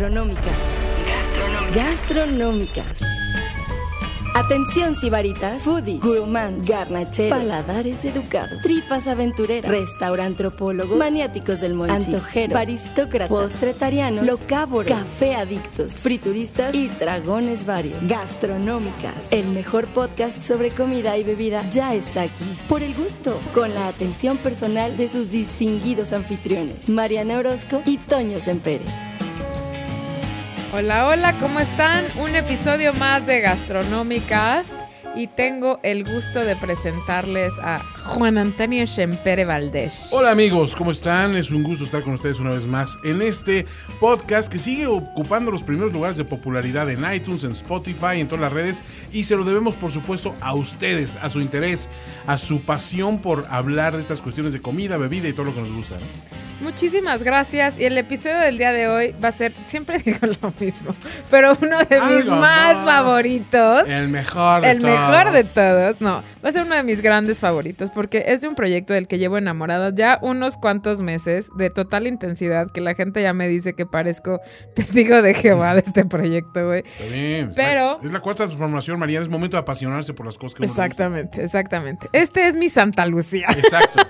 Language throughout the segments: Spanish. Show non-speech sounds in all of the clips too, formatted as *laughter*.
Gastronómicas. Gastronómicas. Atención sibaritas, foodies, gourmands, garnacheros, paladares educados, tripas aventureras, restaurantropólogos, maniáticos del monchi, antojeros, aristócratas, postretarianos, locávoros, café adictos, frituristas. Y dragones varios. Gastronómicas, el mejor podcast sobre comida y bebida ya está aquí. Por el gusto, con la atención personal de sus distinguidos anfitriones, Mariana Orozco y Toño Sempere. Hola, hola, ¿cómo están? Un episodio más de Gastronómicas y tengo el gusto de presentarles a Juan Antonio Shempere Valdés. Hola amigos, ¿cómo están? Es un gusto estar con ustedes una vez más en este podcast que sigue ocupando los primeros lugares de popularidad en iTunes, en Spotify, en todas las redes y se lo debemos por supuesto a ustedes, a su interés, a su pasión por hablar de estas cuestiones de comida, bebida y todo lo que nos gusta. ¿no? Muchísimas gracias. Y el episodio del día de hoy va a ser, siempre *laughs* digo lo mismo, pero uno de mis más favoritos. El mejor de el mejor de todos. No, va a ser uno de mis grandes favoritos porque es de un proyecto del que llevo enamorada ya unos cuantos meses de total intensidad que la gente ya me dice que parezco *laughs* testigo de Jehová de este proyecto, güey. Pero es la, cuarta transformación, María, es momento de apasionarse por las cosas que Exactamente, exactamente. Este es mi Santa Lucía. Exacto.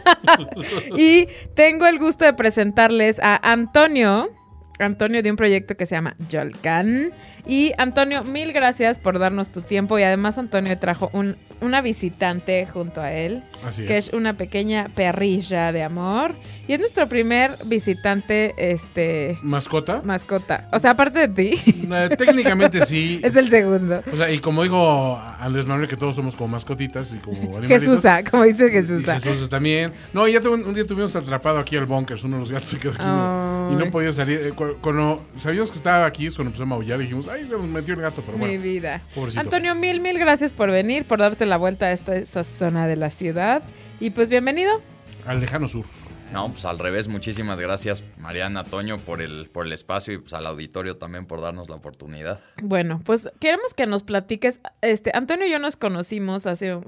*laughs* y tengo el gusto de presentarles a Antonio. Antonio de un proyecto que se llama Yolcan. Y Antonio, mil gracias por darnos tu tiempo. Y además Antonio trajo un, una visitante junto a él, que es. una pequeña perrilla de amor. Y es nuestro primer visitante, este... ¿Mascota? Mascota. O sea, aparte de ti. Técnicamente sí. *laughs* es el segundo. O sea, y como dijo Andrés Manuel, que todos somos como mascotitas y como Jesús, como dice Jesús. Jesús también. No, ya un, día tuvimos atrapado aquí al Bunkers, uno de los gatos se quedó aquí y no podía salir. Eh, cuando sabíamos que estaba aquí, es cuando empezó a maullar, dijimos, ay, se nos metió el gato, pero bueno. Mi vida. Antonio, mil, mil gracias por venir, por darte la vuelta a esta esa zona de la ciudad. Y pues bienvenido. Al lejano sur. No, pues al revés, muchísimas gracias Mariana Toño por el, por el espacio y pues al auditorio también por darnos la oportunidad. Bueno, pues queremos que nos platiques, este, Antonio y yo nos conocimos hace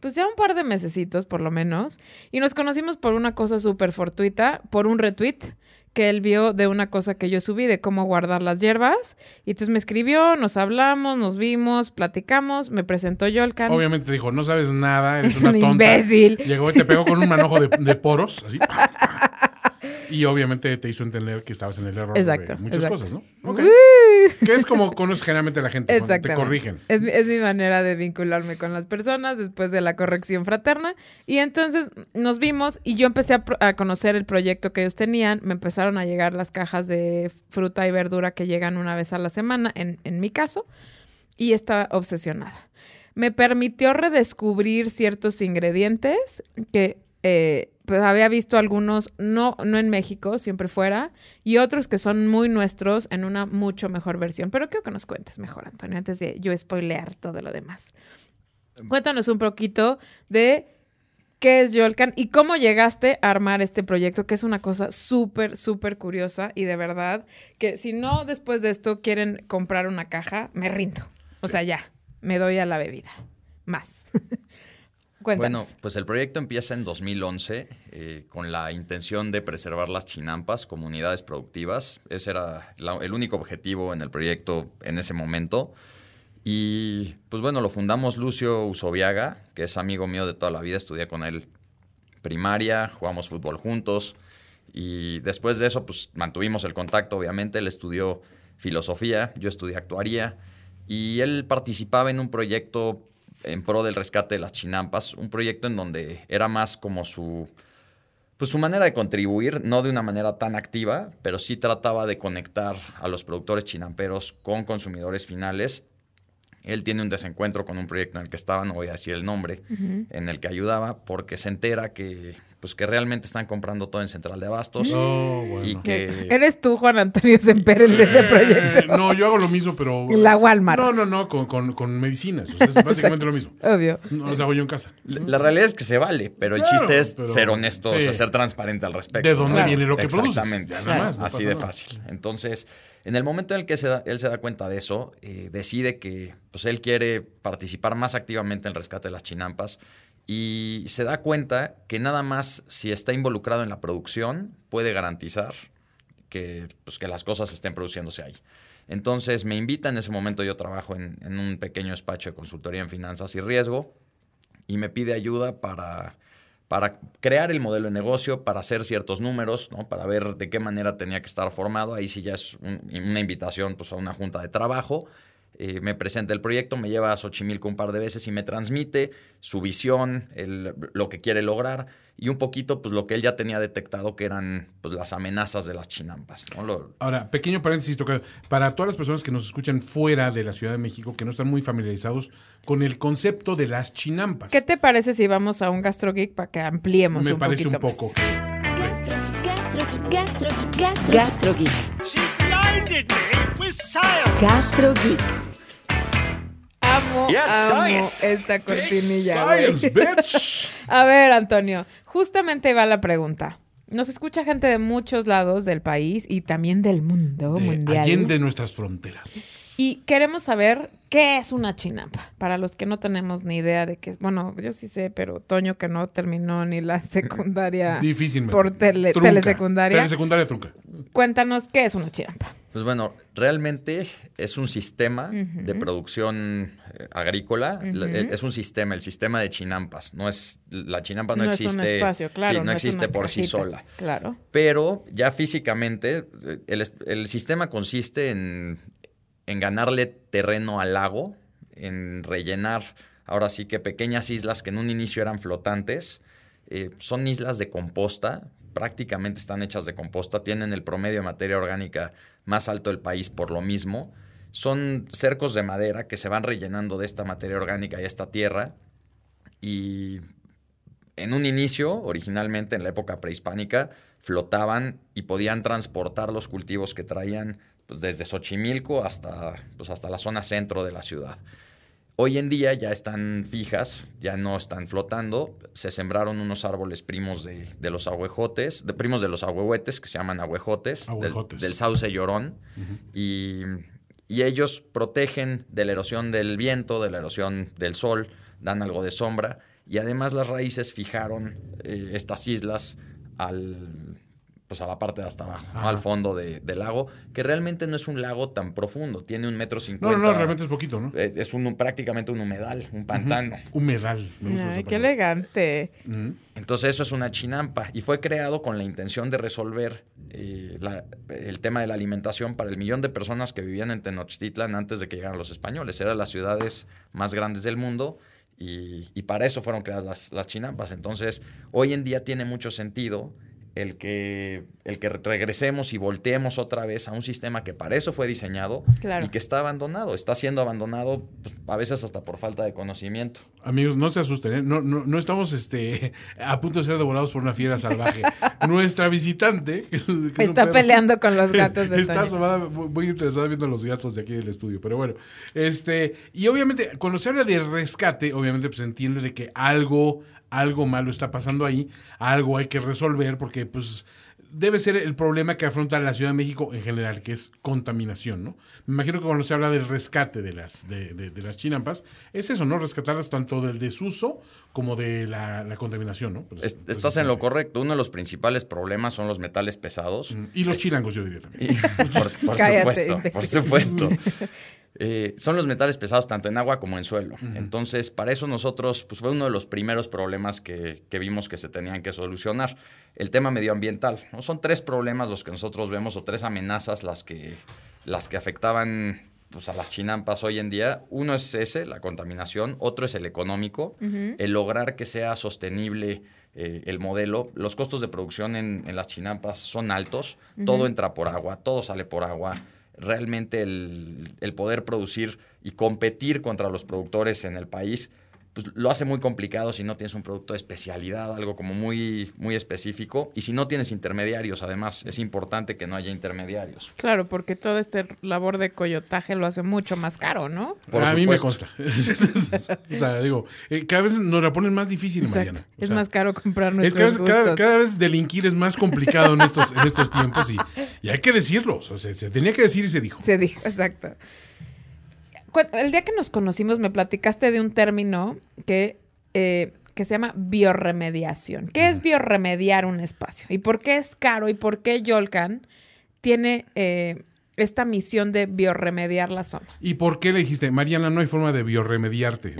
pues ya un par de mesecitos por lo menos, y nos conocimos por una cosa súper fortuita, por un retweet que él vio de una cosa que yo subí de cómo guardar las hierbas. Y entonces me escribió, nos hablamos, nos vimos, platicamos, me presentó Yolkan. Obviamente dijo, no sabes nada, eres es una un tonta. imbécil. Llegó y te pegó con un manojo de, poros, así. Y obviamente te hizo entender que estabas en el error exacto, de muchas cosas, ¿no? Que es como conoces generalmente a la gente cuando te corrigen. Es, es, mi manera de vincularme con las personas después de la corrección fraterna. Y entonces nos vimos y yo empecé a, conocer el proyecto que ellos tenían. Me empezaron a llegar las cajas de fruta y verdura que llegan una vez a la semana, en, en mi caso. Y estaba obsesionada. Me permitió redescubrir ciertos ingredientes que eh, pues había visto algunos, no, no en México, siempre fuera, y otros que son muy nuestros en una mucho mejor versión. Pero quiero que nos cuentes mejor, Antonio, antes de yo spoilear todo lo demás. Cuéntanos un poquito de qué es Yolcan y cómo llegaste a armar este proyecto, que es una cosa súper, súper curiosa y de verdad que si no después de esto quieren comprar una caja, me rindo. O sea, ya, me doy a la bebida. Más. *laughs* Bueno, pues el proyecto empieza en 2011 eh, con la intención de preservar las chinampas como unidades productivas. Ese era el único objetivo en el proyecto en ese momento. Y pues bueno, lo fundamos Lucio Usoviaga, que es amigo mío de toda la vida, estudié con él primaria, jugamos fútbol juntos. Y después de eso pues mantuvimos el contacto, obviamente, él estudió filosofía, yo estudié actuaría. Y él participaba en un proyecto en pro del rescate de las chinampas, un proyecto en donde era más como su, pues su manera de contribuir, no de una manera tan activa, pero sí trataba de conectar a los productores chinamperos con consumidores finales. Él tiene un desencuentro con un proyecto en el que estaba, no voy a decir el nombre, en el que ayudaba, porque se entera que pues que realmente están comprando todo en Central de Abastos. Oh, y que... ¿Eres tú, Juan Antonio Semper, el de ese proyecto? Eh, no, yo hago lo mismo, pero... *laughs* La Walmart. No, no, no, con, con, con medicinas. O sea, es básicamente lo mismo. *laughs* Obvio. No los hago yo en casa. La, realidad es que se vale, pero el chiste es ser honesto, o sea, ser transparente al respecto. ¿De dónde viene lo que Exactamente. Produces? Así de fácil. Entonces... En el momento en el que él se da cuenta de eso, eh, decide que pues, él quiere participar más activamente en el rescate de las chinampas y se da cuenta que nada más si está involucrado en la producción puede garantizar que, pues, que las cosas estén produciéndose ahí. Entonces me invita, en ese momento yo trabajo en, un pequeño despacho de consultoría en finanzas y riesgo y me pide ayuda para, para crear el modelo de negocio, para hacer ciertos números, ¿no? para ver de qué manera tenía que estar formado. Ahí sí ya es una invitación pues, a una junta de trabajo. Eh, me presenta el proyecto, me lleva a Xochimilco un par de veces y me transmite su visión, lo que quiere lograr y un poquito pues lo que él ya tenía detectado que eran pues las amenazas de las chinampas. Ahora, pequeño paréntesis, para todas las personas que nos escuchan fuera de la Ciudad de México, que no están muy familiarizados con el concepto de las chinampas. ¿Qué te parece si vamos a un Gastro Geek para que ampliemos Me un parece un poco? Gastro, gastro, gastro, gastro Geek. Gastro Geek. Amo, amo esta cortinilla. Science, bitch. *laughs* A ver, Antonio, justamente va la pregunta. Nos escucha gente de muchos lados del país y también del mundo De mundial. de nuestras fronteras. Y queremos saber qué es una chinampa. Para los que no tenemos ni idea de qué es. Bueno, yo sí sé, pero Toño que no terminó ni la *laughs* secundaria Difícilmente. por tele- Trunca. telesecundaria. Telesecundaria trunca. Cuéntanos qué es una chinampa. Pues bueno, realmente es un sistema de producción eh, agrícola, La- eh, es un sistema, el sistema de chinampas. No es la chinampa no, No es un existe, espacio, claro, sí, no, no es existe por sí sola. Claro. Pero ya físicamente eh, el, es- el sistema consiste en, en ganarle terreno al lago, en rellenar ahora sí que pequeñas islas que en un inicio eran flotantes. eh, son islas de composta, prácticamente están hechas de composta, tienen el promedio de materia orgánica más alto del país por lo mismo. Son cercos de madera que se van rellenando de esta materia orgánica y esta tierra. Y en un inicio, originalmente en la época prehispánica, flotaban y podían transportar los cultivos que traían pues, desde Xochimilco hasta, pues, hasta la zona centro de la ciudad. Hoy en día ya están fijas, ya no están flotando. Se sembraron unos árboles primos de, de los ahuejotes, de primos de los ahuehuetes, que se llaman ahuejotes, del- Ahuejotes. Del, sauce llorón. y, y ellos protegen de la erosión del viento, de la erosión del sol, dan algo de sombra. Y además las raíces fijaron eh, estas islas al, pues a la parte de hasta abajo, ¿no? Al fondo de- del lago, que realmente no es un lago tan profundo, tiene un metro cincuenta. no, no, realmente es poquito, ¿no? Eh, Es un, prácticamente un humedal, un pantano. Humedal. me gusta Ay, qué palabra. elegante. Entonces eso es una chinampa y fue creado con la intención de resolver eh, la- el tema de la alimentación para el millón de personas que vivían en Tenochtitlan antes de que llegaran los españoles. Eran las ciudades más grandes del mundo y, y para eso fueron creadas las, las chinampas. Entonces hoy en día tiene mucho sentido el que, el que regresemos y volteemos otra vez a un sistema que para eso fue diseñado Claro. y que está abandonado. Está siendo abandonado pues, a veces hasta por falta de conocimiento. Amigos, no se asusten, ¿eh? no, no, no estamos este, a punto de ser devorados por una fiera salvaje. *laughs* Nuestra visitante que que Está perro, peleando con los gatos de Está asomada, muy interesada viendo los gatos de aquí del estudio. Pero bueno, este, y obviamente, cuando se habla de rescate, obviamente pues entiende de que algo, algo malo está pasando ahí, algo hay que resolver, porque pues debe ser el problema que afronta la Ciudad de México en general, que es contaminación, ¿no? Me imagino que cuando se habla del rescate de las, de, de- de las chinampas, es eso, ¿no? Rescatarlas tanto del desuso como de la, la contaminación, ¿no? Pues, Es- pues, Estás en lo correcto. Uno de los principales problemas son los metales pesados. Y los chilangos, yo diría también. *laughs* Y- por, por Cállate, supuesto, por *laughs* supuesto. *laughs* Eh, son los metales pesados tanto en agua como en suelo. Entonces, para eso nosotros, pues fue uno de los primeros problemas que, que vimos que se tenían que solucionar. El tema medioambiental. ¿no? Son tres problemas los que nosotros vemos o tres amenazas las que, las que afectaban pues, a las chinampas hoy en día. Uno es ese, la contaminación. Otro es el económico. El lograr que sea sostenible eh, el modelo. Los costos de producción en, en las chinampas son altos. Todo entra por agua, todo sale por agua realmente el, el poder producir y competir contra los productores en el país, pues lo hace muy complicado si no tienes un producto de especialidad, algo como muy, muy específico. Y si no tienes intermediarios, además, es importante que no haya intermediarios. Claro, porque todo este labor de coyotaje lo hace mucho más caro, ¿no? Por a mí me consta. *laughs* o sea, digo, eh, cada vez nos la ponen más difícil, Exacto. Mariana. O es más caro comprar es cada, nuestros vez, cada- gustos. cada vez delinquir es más complicado en estos, en estos tiempos y, y hay que decirlo. O sea, se, se tenía que decir y se dijo. Se dijo, exacto. El día que nos conocimos me platicaste de un término que, eh, que se llama biorremediación. ¿Qué es biorremediar un espacio? ¿Y por qué es caro? ¿Y por qué Yolcan tiene eh, esta misión de bioremediar la zona. ¿Y por qué le dijiste, Mariana, no hay forma de bioremediarte?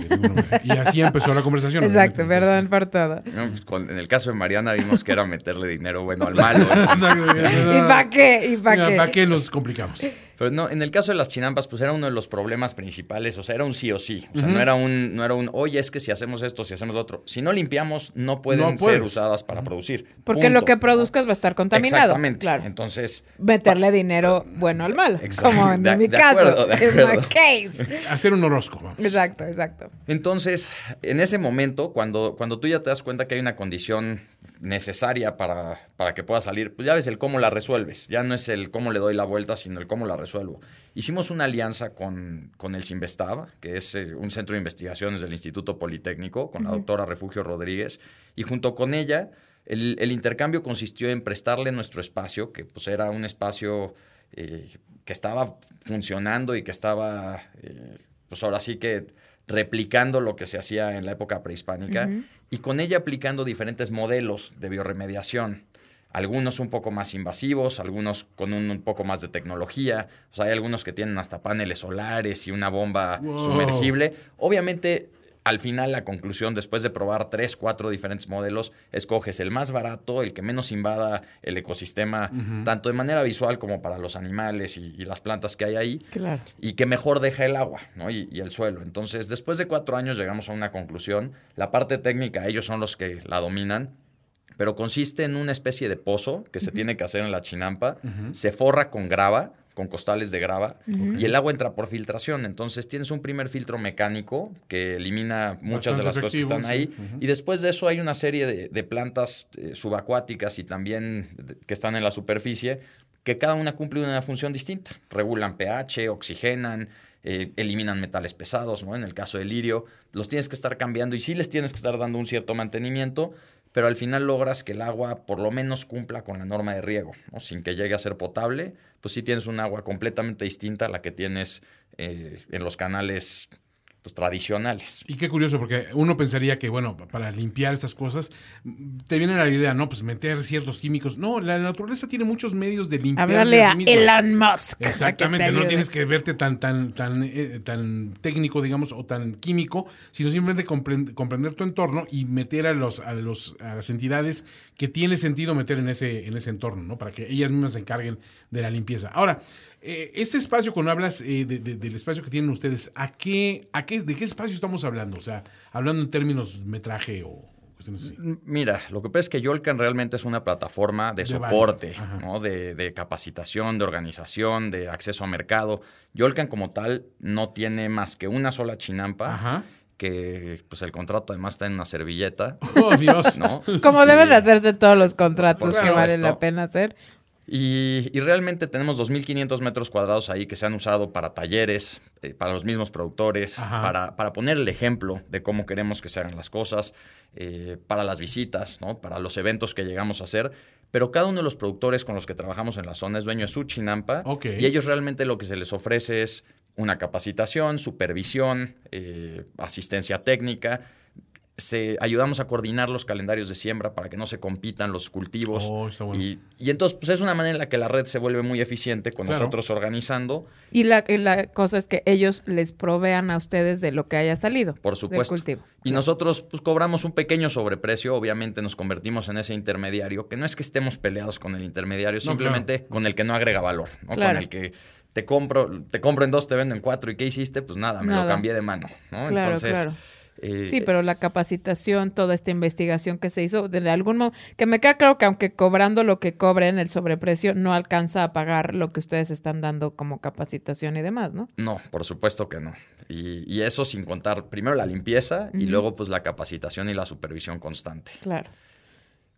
y así empezó la conversación. Exacto, perdón por todo. Pues, en el caso de Mariana vimos que era meterle dinero bueno al malo. *laughs* *laughs* ¿Y para qué? ¿Y para qué? ¿Para qué nos complicamos? Pero no, en el caso de las chinampas, pues era uno de los problemas principales, o sea, era un sí o sí. O sea, no era un, no era un, oye, es que si hacemos esto, si hacemos lo otro. Si no limpiamos, no pueden ser usadas para producir. Porque lo que produzcas va a estar contaminado. Exactamente. Claro. Entonces. Meterle dinero bueno al mal. Como en, mi caso. En case. *laughs* Hacer un horóscopo. Exacto, exacto. Entonces, en ese momento, cuando, cuando tú ya te das cuenta que hay una condición necesaria para, para, que pueda salir, pues ya ves el cómo la resuelves. Ya no es el cómo le doy la vuelta, sino el cómo la resuelvo. Hicimos una alianza con, con el Simvestab, que es eh, un centro de investigaciones del Instituto Politécnico, con la doctora Refugio Rodríguez, y junto con ella el, el, intercambio consistió en prestarle nuestro espacio, que pues era un espacio eh, que estaba funcionando y que estaba, eh, pues ahora sí que replicando lo que se hacía en la época prehispánica y con ella aplicando diferentes modelos de bioremediación. Algunos un poco más invasivos, algunos con un, poco más de tecnología. O sea, hay algunos que tienen hasta paneles solares y una bomba sumergible. Obviamente al final la conclusión, después de probar tres, cuatro diferentes modelos, escoges el más barato, el que menos invada el ecosistema, tanto de manera visual como para los animales y, las plantas que hay ahí, y que mejor deja el agua y, el suelo. Entonces, después de cuatro años llegamos a una conclusión. La parte técnica, ellos son los que la dominan, pero consiste en una especie de pozo que se tiene que hacer en la chinampa, se forra con grava, con costales de grava y el agua entra por filtración. Entonces tienes un primer filtro mecánico que elimina muchas de las cosas que están ahí. Y después de eso hay una serie de, plantas eh, subacuáticas y también que están en la superficie que cada una cumple una función distinta. Regulan pH, oxigenan, eh, eliminan metales pesados, ¿no? En el caso del lirio, los tienes que estar cambiando y sí les tienes que estar dando un cierto mantenimiento, pero al final logras que el agua por lo menos cumpla con la norma de riego, ¿no? sin que llegue a ser potable, pues sí tienes un agua completamente distinta a la que tienes eh, en los canales pues, tradicionales. Y qué curioso, porque uno pensaría que, bueno, para limpiar estas cosas, te viene la idea, ¿no? Pues meter ciertos químicos. No, la naturaleza tiene muchos medios de limpiar. Hablarle a Elon Musk. Exactamente, no tienes que verte tan, tan, tan, eh, tan técnico, digamos, o tan químico, sino simplemente comprender, tu entorno y meter a, los, a, los, a las entidades que tiene sentido meter en ese, en ese entorno, ¿no? Para que ellas mismas se encarguen de la limpieza. Ahora, eh, este espacio, cuando hablas eh, del espacio que tienen ustedes, ¿a qué, a qué, ¿de qué espacio estamos hablando? O sea, hablando en términos metraje o cuestiones así. Mira, lo que pasa es que Yolcan realmente es una plataforma de, soporte, ¿no? de, de, capacitación, de organización, de acceso a mercado. Yolcan como tal no tiene más que una sola chinampa. que pues el contrato además está en una servilleta. *laughs* Oh, Dios. ¿no? Como deben de hacerse todos los contratos que vale la pena hacer. Y, realmente tenemos 2.500 metros cuadrados ahí que se han usado para talleres, eh, para los mismos productores, para, para, poner el ejemplo de cómo queremos que se hagan las cosas, eh, para las visitas, ¿no? para los eventos que llegamos a hacer. Pero cada uno de los productores con los que trabajamos en la zona es dueño de su chinampa. Y ellos realmente lo que se les ofrece es una capacitación, supervisión, eh, asistencia técnica se, ayudamos a coordinar los calendarios de siembra para que no se compitan los cultivos. Oh, y, entonces, pues es una manera en la que la red se vuelve muy eficiente con nosotros organizando. Y la, la, cosa es que ellos les provean a ustedes de lo que haya salido. Por supuesto. Y nosotros pues cobramos un pequeño sobreprecio, obviamente nos convertimos en ese intermediario, que no es que estemos peleados con el intermediario, simplemente con el que no agrega valor, ¿no? con el que te compro, te compro en dos, te vendo en cuatro, ¿y qué hiciste? Pues nada, me lo cambié de mano, ¿no? Entonces, eh, sí, pero la capacitación, toda esta investigación que se hizo, de algún modo, que me queda claro que aunque cobrando lo que cobren el sobreprecio, no alcanza a pagar lo que ustedes están dando como capacitación y demás, ¿no? No, por supuesto que no. Y, eso sin contar primero la limpieza y luego pues la capacitación y la supervisión constante. Claro.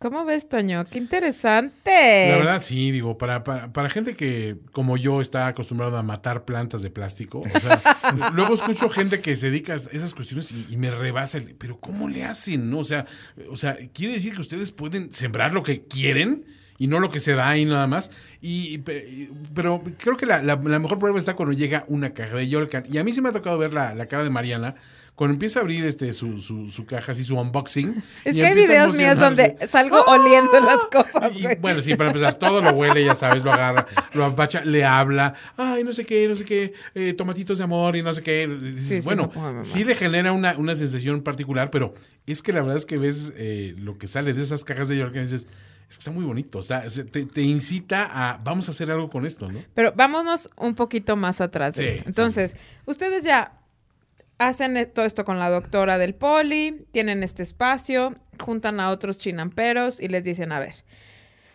¿Cómo ves, Toño? ¡Qué interesante! La verdad, sí, digo, para, para, gente que, como yo, está acostumbrada a matar plantas de plástico, o sea, *laughs* luego escucho gente que se dedica a esas cuestiones y, me rebasa pero ¿cómo le hacen? no O sea, o sea, quiere decir que ustedes pueden sembrar lo que quieren y no lo que se da ahí nada más. Y, pero creo que la, mejor prueba está cuando llega una caja de Yolcan. Y a mí sí me ha tocado ver la, la cara de Mariana cuando empieza a abrir este su, su, su caja, así su unboxing. Es que hay videos míos donde salgo oliendo las cosas. bueno, sí, para empezar, todo lo huele, ya sabes, lo agarra, lo apacha, le habla, ay, no sé qué, no sé qué, eh, tomatitos de amor y no sé qué. bueno, sí, le genera una, una, sensación particular, pero es que la verdad es que ves eh, lo que sale de esas cajas de York y dices, es que está muy bonito, o sea, te, te, incita a, vamos a hacer algo con esto, ¿no? Pero vámonos un poquito más atrás. Entonces, ustedes ya hacen e, todo esto con la doctora del poli, tienen este espacio, juntan a otros chinamperos y les dicen, a ver,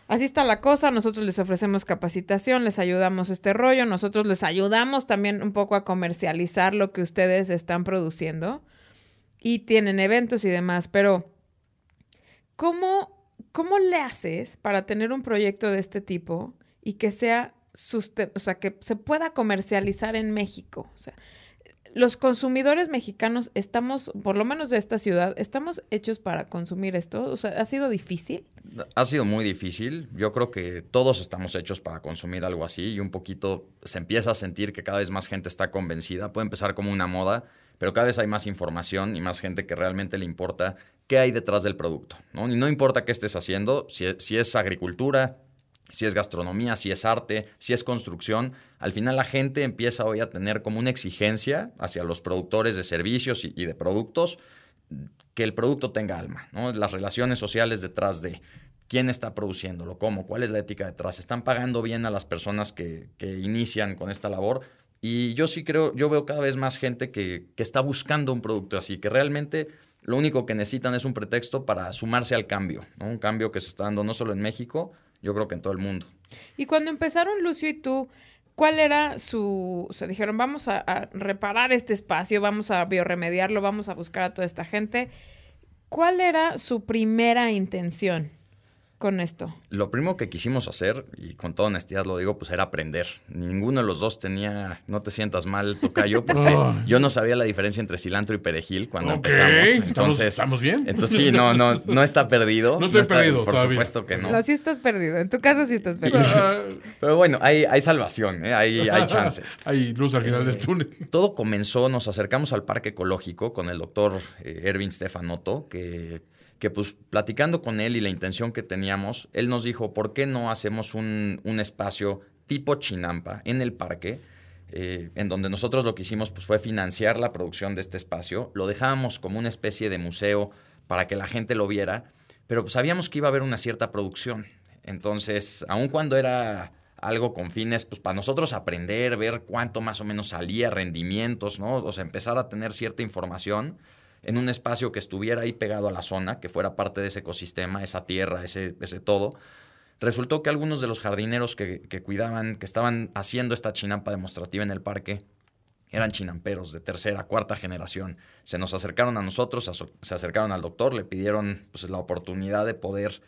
así está la cosa, nosotros les ofrecemos capacitación, les ayudamos este rollo, nosotros les ayudamos también un poco a comercializar lo que ustedes están produciendo y tienen eventos y demás, pero ¿cómo, cómo le haces para tener un proyecto de este tipo y que sea o sea, que se pueda comercializar en México? O sea, los consumidores mexicanos estamos, por lo menos de esta ciudad, estamos hechos para consumir esto. O sea, ¿ha sido difícil? Ha sido muy difícil. Yo creo que todos estamos hechos para consumir algo así y un poquito se empieza a sentir que cada vez más gente está convencida. Puede empezar como una moda, pero cada vez hay más información y más gente que realmente le importa qué hay detrás del producto. ¿no? Y no importa qué estés haciendo, si, si es agricultura, si es gastronomía, si es arte, si es construcción, al final la gente empieza hoy a tener como una exigencia hacia los productores de servicios y, de productos que el producto tenga alma, ¿no? Las relaciones sociales detrás de quién está produciéndolo, cómo, cuál es la ética detrás, están pagando bien a las personas que, inician con esta labor. Y yo sí creo, yo veo cada vez más gente que, que está buscando un producto así, que realmente lo único que necesitan es un pretexto para sumarse al cambio, ¿no? un cambio que se está dando no solo en México, yo creo que en todo el mundo. Y cuando empezaron Lucio y tú, ¿cuál era su... O sea, dijeron, vamos a, a reparar este espacio, vamos a bioremediarlo, vamos a buscar a toda esta gente. ¿Cuál era su primera intención? Con esto? Lo primero que quisimos hacer, y con toda honestidad lo digo, pues era aprender. Ninguno de los dos tenía, no te sientas mal, tocayo, porque *laughs* yo no sabía la diferencia entre cilantro y perejil cuando empezamos. Entonces, ¿Estamos, bien? Entonces sí, no, no, no está perdido. No estoy perdido Por supuesto que no. No, sí estás perdido. En tu caso sí estás perdido. *laughs* Pero bueno, hay, hay salvación, ¿eh? hay, hay chance. *laughs* hay luz al final del eh, túnel. Todo comenzó, nos acercamos al parque ecológico con el doctor eh, Erwin Stefanoto, que que pues platicando con él y la intención que teníamos, él nos dijo, ¿por qué no hacemos un, espacio tipo Chinampa en el parque? Eh, en donde nosotros lo que hicimos pues, fue financiar la producción de este espacio, lo dejábamos como una especie de museo para que la gente lo viera, pero pues, sabíamos que iba a haber una cierta producción. Entonces, aun cuando era algo con fines, pues para nosotros aprender, ver cuánto más o menos salía, rendimientos, ¿no? O sea, empezar a tener cierta información, en un espacio que estuviera ahí pegado a la zona, que fuera parte de ese ecosistema, esa tierra, ese, ese todo. Resultó que algunos de los jardineros que, cuidaban, que estaban haciendo esta chinampa demostrativa en el parque, eran chinamperos de tercera, cuarta generación. Se nos acercaron a nosotros, se acercaron al doctor, le pidieron pues, la oportunidad de poder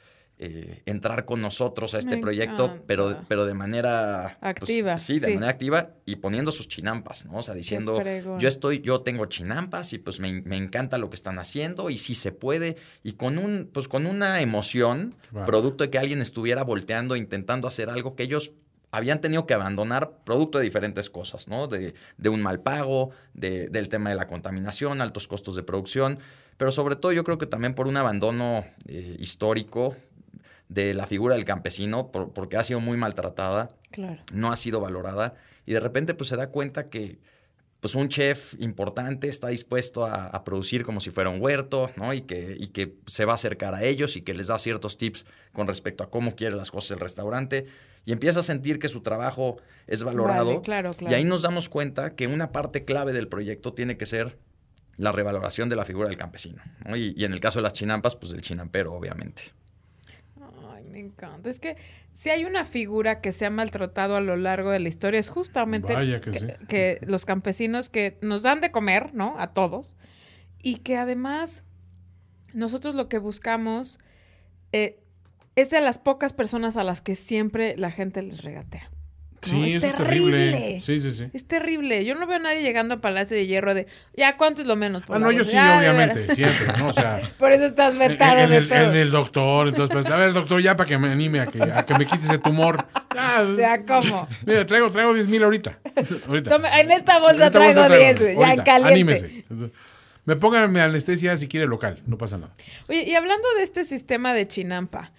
eh, entrar con nosotros a este proyecto, pero, pero de manera pues, activa. sí, de manera activa y poniendo sus chinampas, ¿no? O sea, diciendo, yo estoy, yo tengo chinampas y pues me, encanta lo que están haciendo y si se puede y con un, pues con una emoción, producto de que alguien estuviera volteando, intentando hacer algo que ellos habían tenido que abandonar producto de diferentes cosas, ¿no? De, de un mal pago, de, del tema de la contaminación, altos costos de producción, pero sobre todo yo creo que también por un abandono eh, histórico de la figura del campesino porque ha sido muy maltratada, no ha sido valorada y de repente pues se da cuenta que pues un chef importante está dispuesto a, producir como si fuera un huerto, ¿no? Y que, y que se va a acercar a ellos y que les da ciertos tips con respecto a cómo quiere las cosas el restaurante y empieza a sentir que su trabajo es valorado. claro, Y ahí nos damos cuenta que una parte clave del proyecto tiene que ser la revaloración de la figura del campesino. Y, y en el caso de las chinampas, pues del chinampero, obviamente me encanta. Es que si hay una figura que se ha maltratado a lo largo de la historia es justamente que, los campesinos que nos dan de comer, ¿no? A todos. Y que además nosotros lo que buscamos eh, es de las pocas personas a las que siempre la gente les regatea. Sí, es, terrible. Sí, sí, sí. Es terrible. Yo no veo a nadie llegando a Palacio de Hierro de, ya, ¿cuánto es lo menos? ah, no, yo sí, obviamente, siempre, ¿no? O sea. *laughs* por eso estás vetado en, el, en el doctor, entonces, pues, a ver, doctor, ya para que me anime a que, a que me quite ese tumor. Ya, *laughs* ¿cómo? *laughs* Mira, traigo, traigo 10 mil ahorita. ahorita. en esta bolsa traigo 10, ya en caliente. Anímese. Me pongan anestesia si quiere local, no pasa nada. Oye, y hablando de este sistema de Chinampa,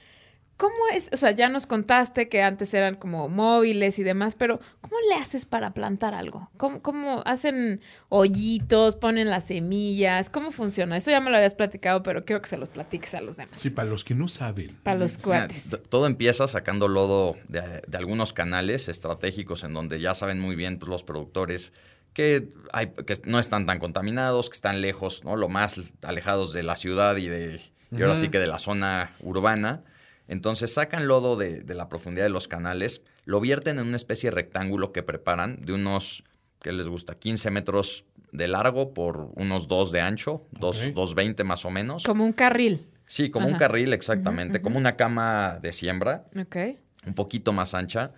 ¿Cómo es? O sea, ya nos contaste que antes eran como móviles y demás, pero ¿cómo le haces para plantar algo? ¿Cómo, hacen hoyitos, ponen las semillas? ¿Cómo funciona? Eso ya me lo habías platicado, pero quiero que se los platiques a los demás. Sí, para los que no saben. Para los cuates. todo empieza sacando lodo de, algunos canales estratégicos en donde ya saben muy bien pues, los productores que, hay, que no están tan contaminados, que están lejos, ¿no? Lo más alejados de la ciudad y de... Y ahora sí que de la zona urbana entonces sacan lodo de, la profundidad de los canales, lo vierten en una especie de rectángulo que preparan de unos, ¿qué les gusta? 15 metros de largo por unos 2 de ancho, 2,20 más o menos. Como un carril. Sí, como un carril, exactamente. Como una cama de siembra. Ok. Un poquito más ancha.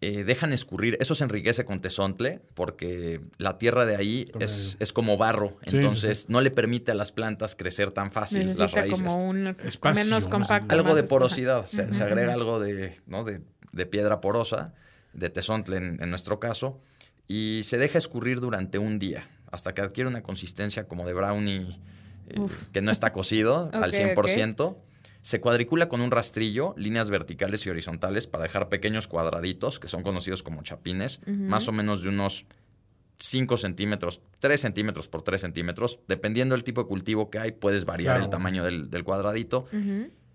Eh, dejan escurrir. Eso se enriquece con tesontle porque la tierra de ahí es, es, como barro. entonces no le permite a las plantas crecer tan fácil las raíces. como un Espacio, menos compacto. Algo de porosidad. Se, agrega algo de, ¿no? de, de, piedra porosa, de tesontle en, en, nuestro caso, y se deja escurrir durante un día hasta que adquiere una consistencia como de brownie eh, que no está cocido *laughs* al 100%. Se cuadricula con un rastrillo, líneas verticales y horizontales para dejar pequeños cuadraditos, que son conocidos como chapines, más o menos de unos 5 centímetros, 3 centímetros por 3 centímetros. Dependiendo del tipo de cultivo que hay, puedes variar el tamaño del, cuadradito.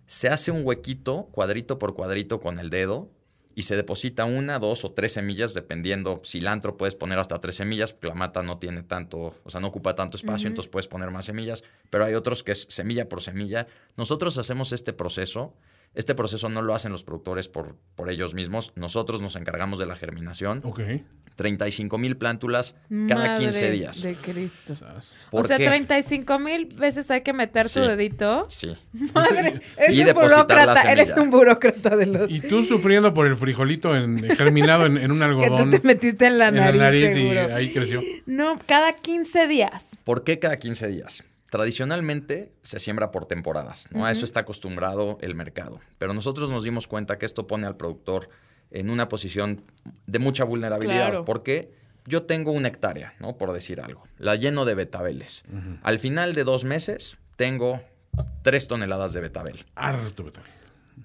Se hace un huequito, cuadrito por cuadrito, con el dedo y se deposita una, dos o tres semillas, dependiendo. Cilantro puedes poner hasta tres semillas, porque la mata no tiene tanto, o sea, no ocupa tanto espacio, entonces puedes poner más semillas, pero hay otros que es semilla por semilla. Nosotros hacemos este proceso este proceso no lo hacen los productores por, por ellos mismos. Nosotros nos encargamos de la germinación. Ok. 35 mil plántulas cada 15 días. De Cristo. O sea, 35 mil veces hay que meter tu dedito. Sí. *laughs* Madre, es un burócrata. Eres un burócrata de los. Y tú sufriendo por el frijolito en, germinado en, un algodón. *laughs* que tú te metiste en la nariz. En la nariz y ahí creció. No, cada 15 días. ¿Por qué cada 15 días? Tradicionalmente se siembra por temporadas, ¿no? A eso está acostumbrado el mercado. Pero nosotros nos dimos cuenta que esto pone al productor en una posición de mucha vulnerabilidad. Porque yo tengo una hectárea, ¿no? Por decir algo. La lleno de betabeles. Al final de dos meses tengo tres toneladas de betabel. Harto betabel.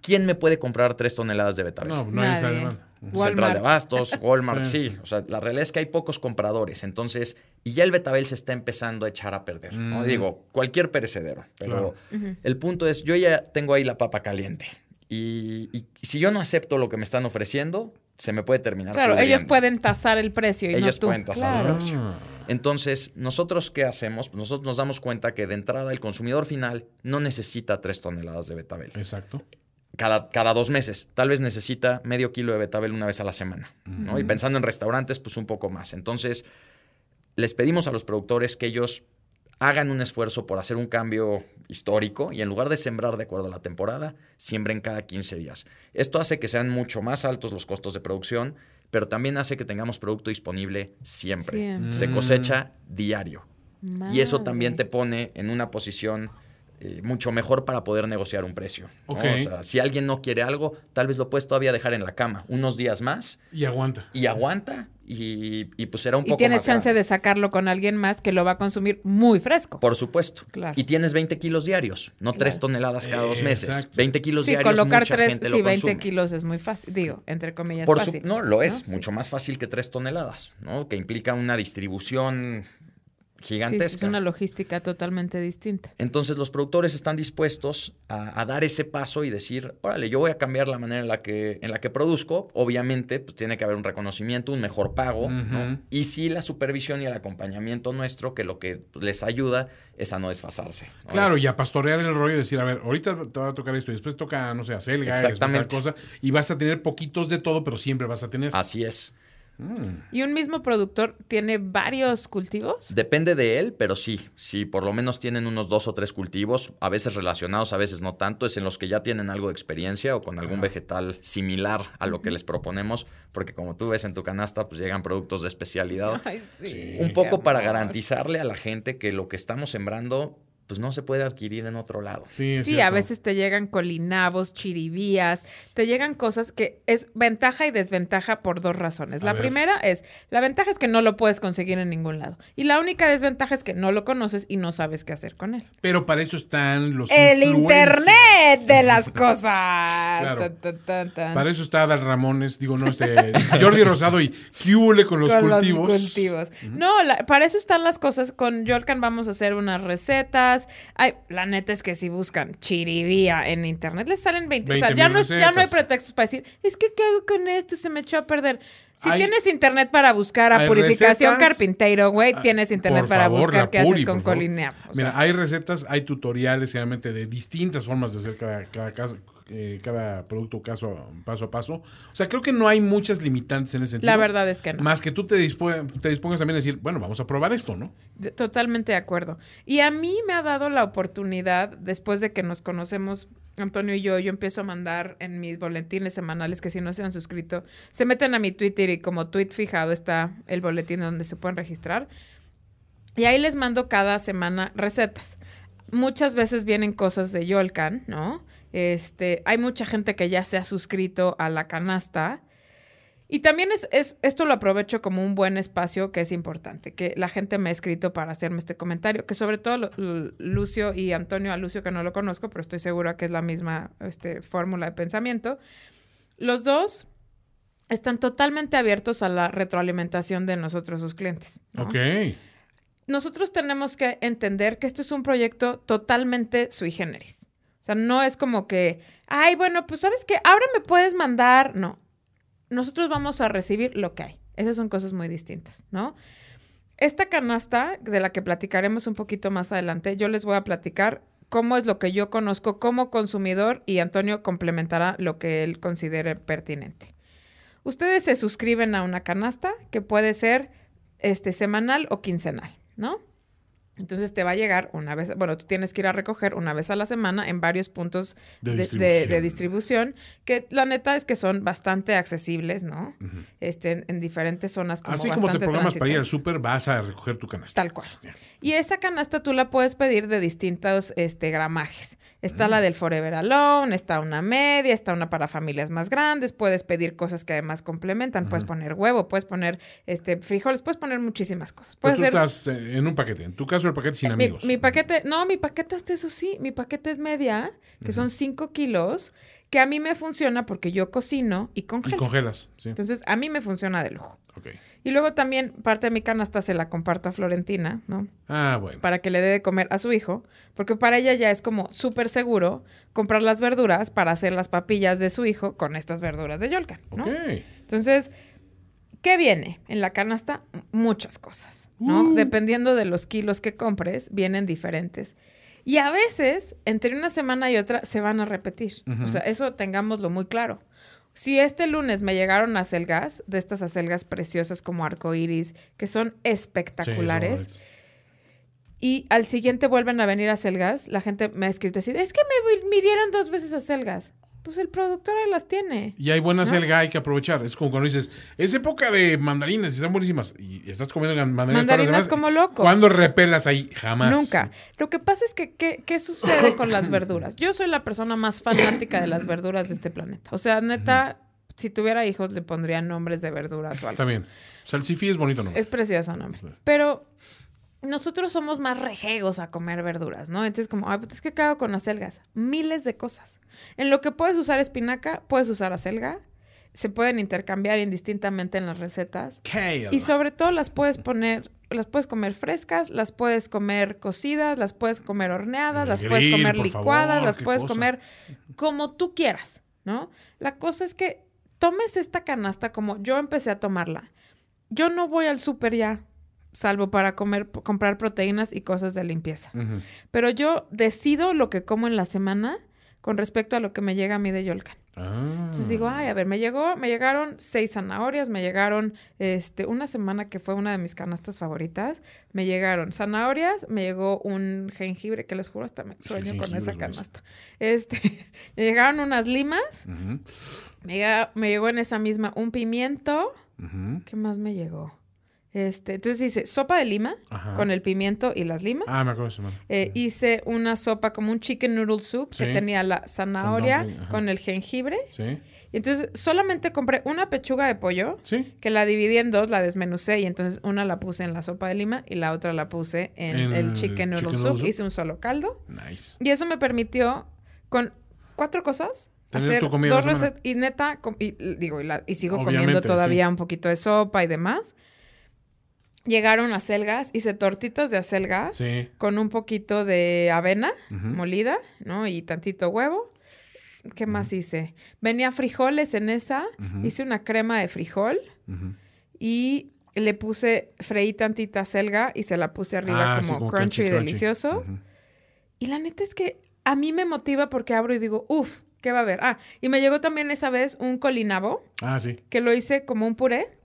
¿Quién me puede comprar tres toneladas de betabel? No, no hay esa Central de Bastos, Walmart, *laughs* sí. O sea, la realidad es que hay pocos compradores. Entonces, y ya el betabel se está empezando a echar a perder. ¿no? Digo, cualquier perecedero. Pero el punto es, yo ya tengo ahí la papa caliente. Y, si yo no acepto lo que me están ofreciendo, se me puede terminar. Claro, ellos pueden tasar el precio y ellos no tú. pueden tasar el precio. Entonces, nosotros qué hacemos? Nosotros nos damos cuenta que de entrada el consumidor final no necesita tres toneladas de betabel. Exacto cada, cada dos meses. Tal vez necesita medio kilo de betabel una vez a la semana. ¿no? Y pensando en restaurantes, pues un poco más. Entonces, les pedimos a los productores que ellos hagan un esfuerzo por hacer un cambio histórico y en lugar de sembrar de acuerdo a la temporada, siembren cada 15 días. Esto hace que sean mucho más altos los costos de producción, pero también hace que tengamos producto disponible siempre. Se cosecha diario. Y eso también te pone en una posición eh, mucho mejor para poder negociar un precio. O sea, si alguien no quiere algo, tal vez lo puedes todavía dejar en la cama unos días más. Y aguanta. Y aguanta. Y, pues será un poco Y tienes chance de sacarlo con alguien más que lo va a consumir muy fresco. Por supuesto. Claro. Y tienes 20 kilos diarios, no 3 toneladas cada dos meses. 20 kilos sí, diarios, colocar mucha 3, gente sí, 20 kilos es muy fácil. Digo, entre comillas, Por fácil. no, lo es. Mucho más fácil que 3 toneladas, ¿no? Que implica una distribución gigantesca. es una logística totalmente distinta. Entonces los productores están dispuestos a, dar ese paso y decir, órale, yo voy a cambiar la manera en la que, en la que produzco. Obviamente, pues tiene que haber un reconocimiento, un mejor pago, Y sí la supervisión y el acompañamiento nuestro, que lo que les ayuda es a no desfasarse. Claro, y a pastorear el rollo y decir, a ver, ahorita te va a tocar esto y después toca, no sé, acelga, Exactamente. cosa, y vas a tener poquitos de todo, pero siempre vas a tener. Así es. Mm. ¿Y un mismo productor tiene varios cultivos? Depende de él, pero sí. Sí, por lo menos tienen unos dos o tres cultivos, a veces relacionados, a veces no tanto. Es en los que ya tienen algo de experiencia o con algún vegetal similar a lo que les proponemos, porque como tú ves en tu canasta, pues llegan productos de especialidad. Ay, sí, un poco para garantizarle a la gente que lo que estamos sembrando pues no se puede adquirir en otro lado. Sí, sí a veces te llegan colinabos, chiribías, te llegan cosas que es ventaja y desventaja por dos razones. la primera es, la ventaja es que no lo puedes conseguir en ningún lado. Y la única desventaja es que no lo conoces y no sabes qué hacer con él. Pero para eso están los El internet de las *laughs* cosas. Para eso está Adal Ramones, digo, no, este Jordi Rosado y Kiule con los cultivos. Los cultivos. No, para eso están las cosas. Con Yorkan vamos a hacer unas recetas Ay, la neta es que si buscan chiribía en internet les salen 20. o sea, ya no, ya no hay pretextos para decir, es que ¿qué hago con esto? Se me echó a perder. Si tienes internet para buscar a purificación carpinteiro, güey, ah, tienes internet para buscar qué haces con colinea. Mira, hay recetas, hay tutoriales, obviamente, de distintas formas de hacer cada, cada, eh, cada producto caso paso a paso. O sea, creo que no hay muchas limitantes en ese sentido. La verdad es que no. Más que tú te, te dispongas también a decir, bueno, vamos a probar esto, ¿no? totalmente de acuerdo. Y a mí me ha dado la oportunidad, después de que nos conocemos Antonio y yo, yo empiezo a mandar en mis boletines semanales que si no se han suscrito, se meten a mi Twitter y como tweet fijado está el boletín donde se pueden registrar. Y ahí les mando cada semana recetas. Muchas veces vienen cosas de Yolcan, ¿no? Este, hay mucha gente que ya se ha suscrito a la canasta. Y también es, es, esto lo aprovecho como un buen espacio que es importante, que la gente me ha escrito para hacerme este comentario, que sobre todo Lucio y Antonio, a Lucio que no lo conozco, pero estoy segura que es la misma este, fórmula de pensamiento, los dos están totalmente abiertos a la retroalimentación de nosotros, sus clientes. Ok. Nosotros tenemos que entender que esto es un proyecto totalmente sui generis sea, no es como que, ay, bueno, pues sabes que ahora me puedes mandar. No, nosotros vamos a recibir lo que hay. Esas son cosas muy distintas, ¿no? Esta canasta, de la que platicaremos un poquito más adelante, yo les voy a platicar cómo es lo que yo conozco como consumidor y Antonio complementará lo que él considere pertinente. Ustedes se suscriben a una canasta que puede ser este, semanal o quincenal, ¿no? Entonces te va a llegar una vez, bueno, tú tienes que ir a recoger una vez a la semana en varios puntos de, distribución. que la neta es que son bastante accesibles, ¿no? este, en, diferentes zonas como Así como te programas para ir al súper, vas a recoger tu canasta. Tal cual. Y esa canasta tú la puedes pedir de distintos este, gramajes. Está la del Forever Alone, está una media, está una para familias más grandes, puedes pedir cosas que además complementan, puedes poner huevo, puedes poner este frijoles, puedes poner muchísimas cosas. Puedes tú estás eh, en un paquete, en tu caso el paquete sin eh, amigos. Mi, paquete, no, mi paquete hasta eso sí, mi paquete es media, que son 5 kilos, que a mí me funciona porque yo cocino y congelo. Y congelas, sí. Entonces, a mí me funciona de lujo. Y luego también parte de mi canasta se la comparto a Florentina, ¿no? Ah, bueno. Para que le dé de comer a su hijo, porque para ella ya es como súper seguro comprar las verduras para hacer las papillas de su hijo con estas verduras de Yolkan, ¿no? Entonces, ¿Qué viene en la canasta? Muchas cosas, ¿no? Uh. Dependiendo de los kilos que compres, vienen diferentes. Y a veces, entre una semana y otra, se van a repetir. O sea, eso tengámoslo muy claro. Si este lunes me llegaron acelgas, de estas acelgas preciosas como arcoiris, que son espectaculares, y al siguiente vuelven a venir acelgas, la gente me ha escrito así, es que me mirieron dos veces acelgas pues el productor ahí las tiene. Y hay buenas selga, hay que aprovechar. Es como cuando dices, es época de mandarinas y están buenísimas. Y estás comiendo mandarinas, mandarinas como loco. ¿Cuándo repelas ahí? Jamás. Nunca. Lo que pasa es que, ¿qué, sucede con las verduras? Yo soy la persona más fanática de las verduras de este planeta. O sea, neta, si tuviera hijos le pondría nombres de verduras o algo. También. Salsifí es bonito nombre. Es precioso nombre. Pero nosotros somos más rejegos a comer verduras, ¿no? Entonces, como, ay, pues, es que cago con acelgas. Miles de cosas. En lo que puedes usar espinaca, puedes usar acelga. Se pueden intercambiar indistintamente en las recetas. Y sobre todo las puedes poner, las puedes comer frescas, las puedes comer cocidas, las puedes comer horneadas, las puedes comer licuadas, las puedes comer como tú quieras, ¿no? La cosa es que tomes esta canasta como yo empecé a tomarla. Yo no voy al súper ya salvo para comer, comprar proteínas y cosas de limpieza. Pero yo decido lo que como en la semana con respecto a lo que me llega a mí de Yolcan. Entonces digo, ay, a ver, me llegó, me llegaron seis zanahorias, me llegaron este, una semana que fue una de mis canastas favoritas, me llegaron zanahorias, me llegó un jengibre, que les juro hasta me sueño con esa canasta. Este, *laughs* me llegaron unas limas, me, llegó, en esa misma un pimiento. ¿Qué más me llegó? Este, entonces hice sopa de lima con el pimiento y las limas. Ah, me acuerdo eso, eh, Hice una sopa como un chicken noodle soup que tenía la zanahoria con, el jengibre. Sí. Y entonces solamente compré una pechuga de pollo que la dividí en dos, la desmenucé y entonces una la puse en la sopa de lima y la otra la puse en, el chicken noodle, soup. Hice un solo caldo. Nice. Y eso me permitió con cuatro cosas hacer dos recetas y neta y, digo y, sigo comiendo todavía un poquito de sopa y demás llegaron acelgas, hice tortitas de acelgas con un poquito de avena molida, ¿no? Y tantito huevo. ¿Qué más hice? Venía frijoles en esa, hice una crema de frijol y le puse, freí tantita acelga y se la puse arriba ah, como, crunchy, y delicioso. Y la neta es que a mí me motiva porque abro y digo, uff, ¿qué va a haber? Ah, y me llegó también esa vez un colinabo. Ah, sí. Que lo hice como un puré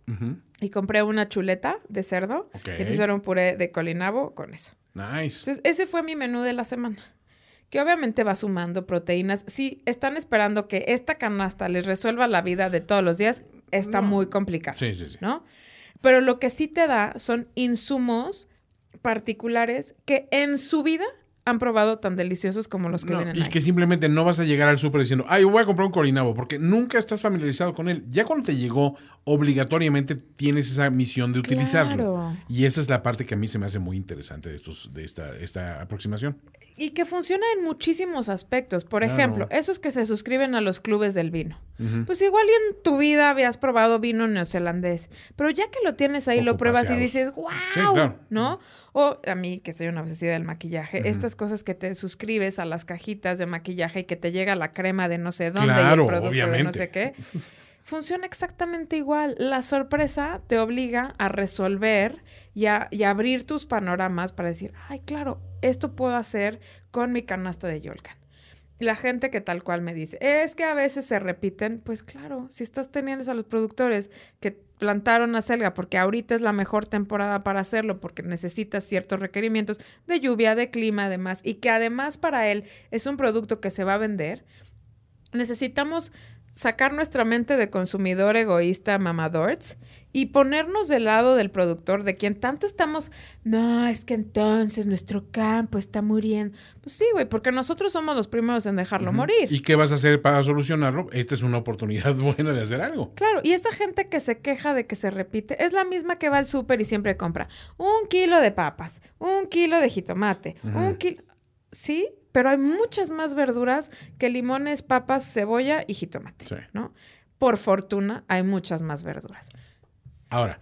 y compré una chuleta de cerdo. Y entonces era un puré de colinabo con eso. Nice. Entonces, ese fue mi menú de la semana. Que obviamente va sumando proteínas. Si están esperando que esta canasta les resuelva la vida de todos los días, está muy complicado. Sí, sí, sí. ¿No? Pero lo que sí te da son insumos particulares que en su vida han probado tan deliciosos como los que vienen y que simplemente no vas a llegar al súper diciendo, ay, voy a comprar un colinabo, porque nunca estás familiarizado con él. Ya cuando te llegó, obligatoriamente tienes esa misión de utilizarlo. Y esa es la parte que a mí se me hace muy interesante de, estos, de esta, esta aproximación. Y que funciona en muchísimos aspectos. Por ejemplo, esos que se suscriben a los clubes del vino. Pues igual en tu vida habías probado vino neozelandés, pero ya que lo tienes ahí, lo pruebas y dices, wow, ¿no? O a mí, que soy una obsesiva del maquillaje, estas cosas que te suscribes a las cajitas de maquillaje y que te llega la crema de no sé dónde y el producto de no sé qué. *laughs* Funciona exactamente igual. La sorpresa te obliga a resolver y a, y abrir tus panoramas para decir, ay, claro, esto puedo hacer con mi canasta de Yolkan. La gente que tal cual me dice, es que a veces se repiten, pues claro, si estás teniendo a los productores que plantaron selga porque ahorita es la mejor temporada para hacerlo porque necesitas ciertos requerimientos de lluvia, de clima, además, y que además para él es un producto que se va a vender, necesitamos sacar nuestra mente de consumidor egoísta mamadorts y ponernos del lado del productor, de quien tanto estamos, no, es que entonces nuestro campo está muriendo. Pues sí, güey, porque nosotros somos los primeros en dejarlo morir. ¿Y qué vas a hacer para solucionarlo? Esta es una oportunidad *laughs* buena de hacer algo. Claro, y esa gente que se queja de que se repite, es la misma que va al súper y siempre compra un kilo de papas, un kilo de jitomate, un kilo... Sí, pero hay muchas más verduras que limones, papas, cebolla y jitomate, ¿no? Por fortuna, hay muchas más verduras. Ahora,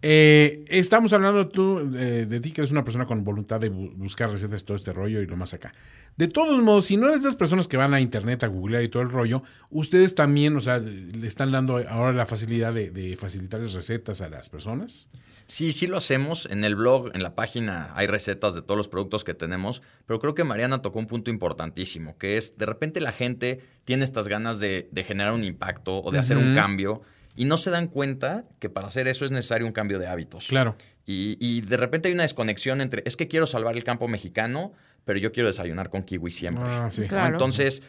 eh, estamos hablando tú, eh, de ti, que eres una persona con voluntad de buscar recetas, todo este rollo y lo más acá. De todos modos, si no eres de las personas que van a internet a googlear y todo el rollo, ustedes también, o sea, le están dando ahora la facilidad de, de facilitarles recetas a las personas. Sí, sí lo hacemos. En el blog, en la página, hay recetas de todos los productos que tenemos, pero creo que Mariana tocó un punto importantísimo, que es, de repente la gente tiene estas ganas de, generar un impacto o de hacer un cambio y no se dan cuenta que para hacer eso es necesario un cambio de hábitos. Claro. Y, de repente hay una desconexión entre, es que quiero salvar el campo mexicano, pero yo quiero desayunar con kiwi siempre. Ah, sí. Entonces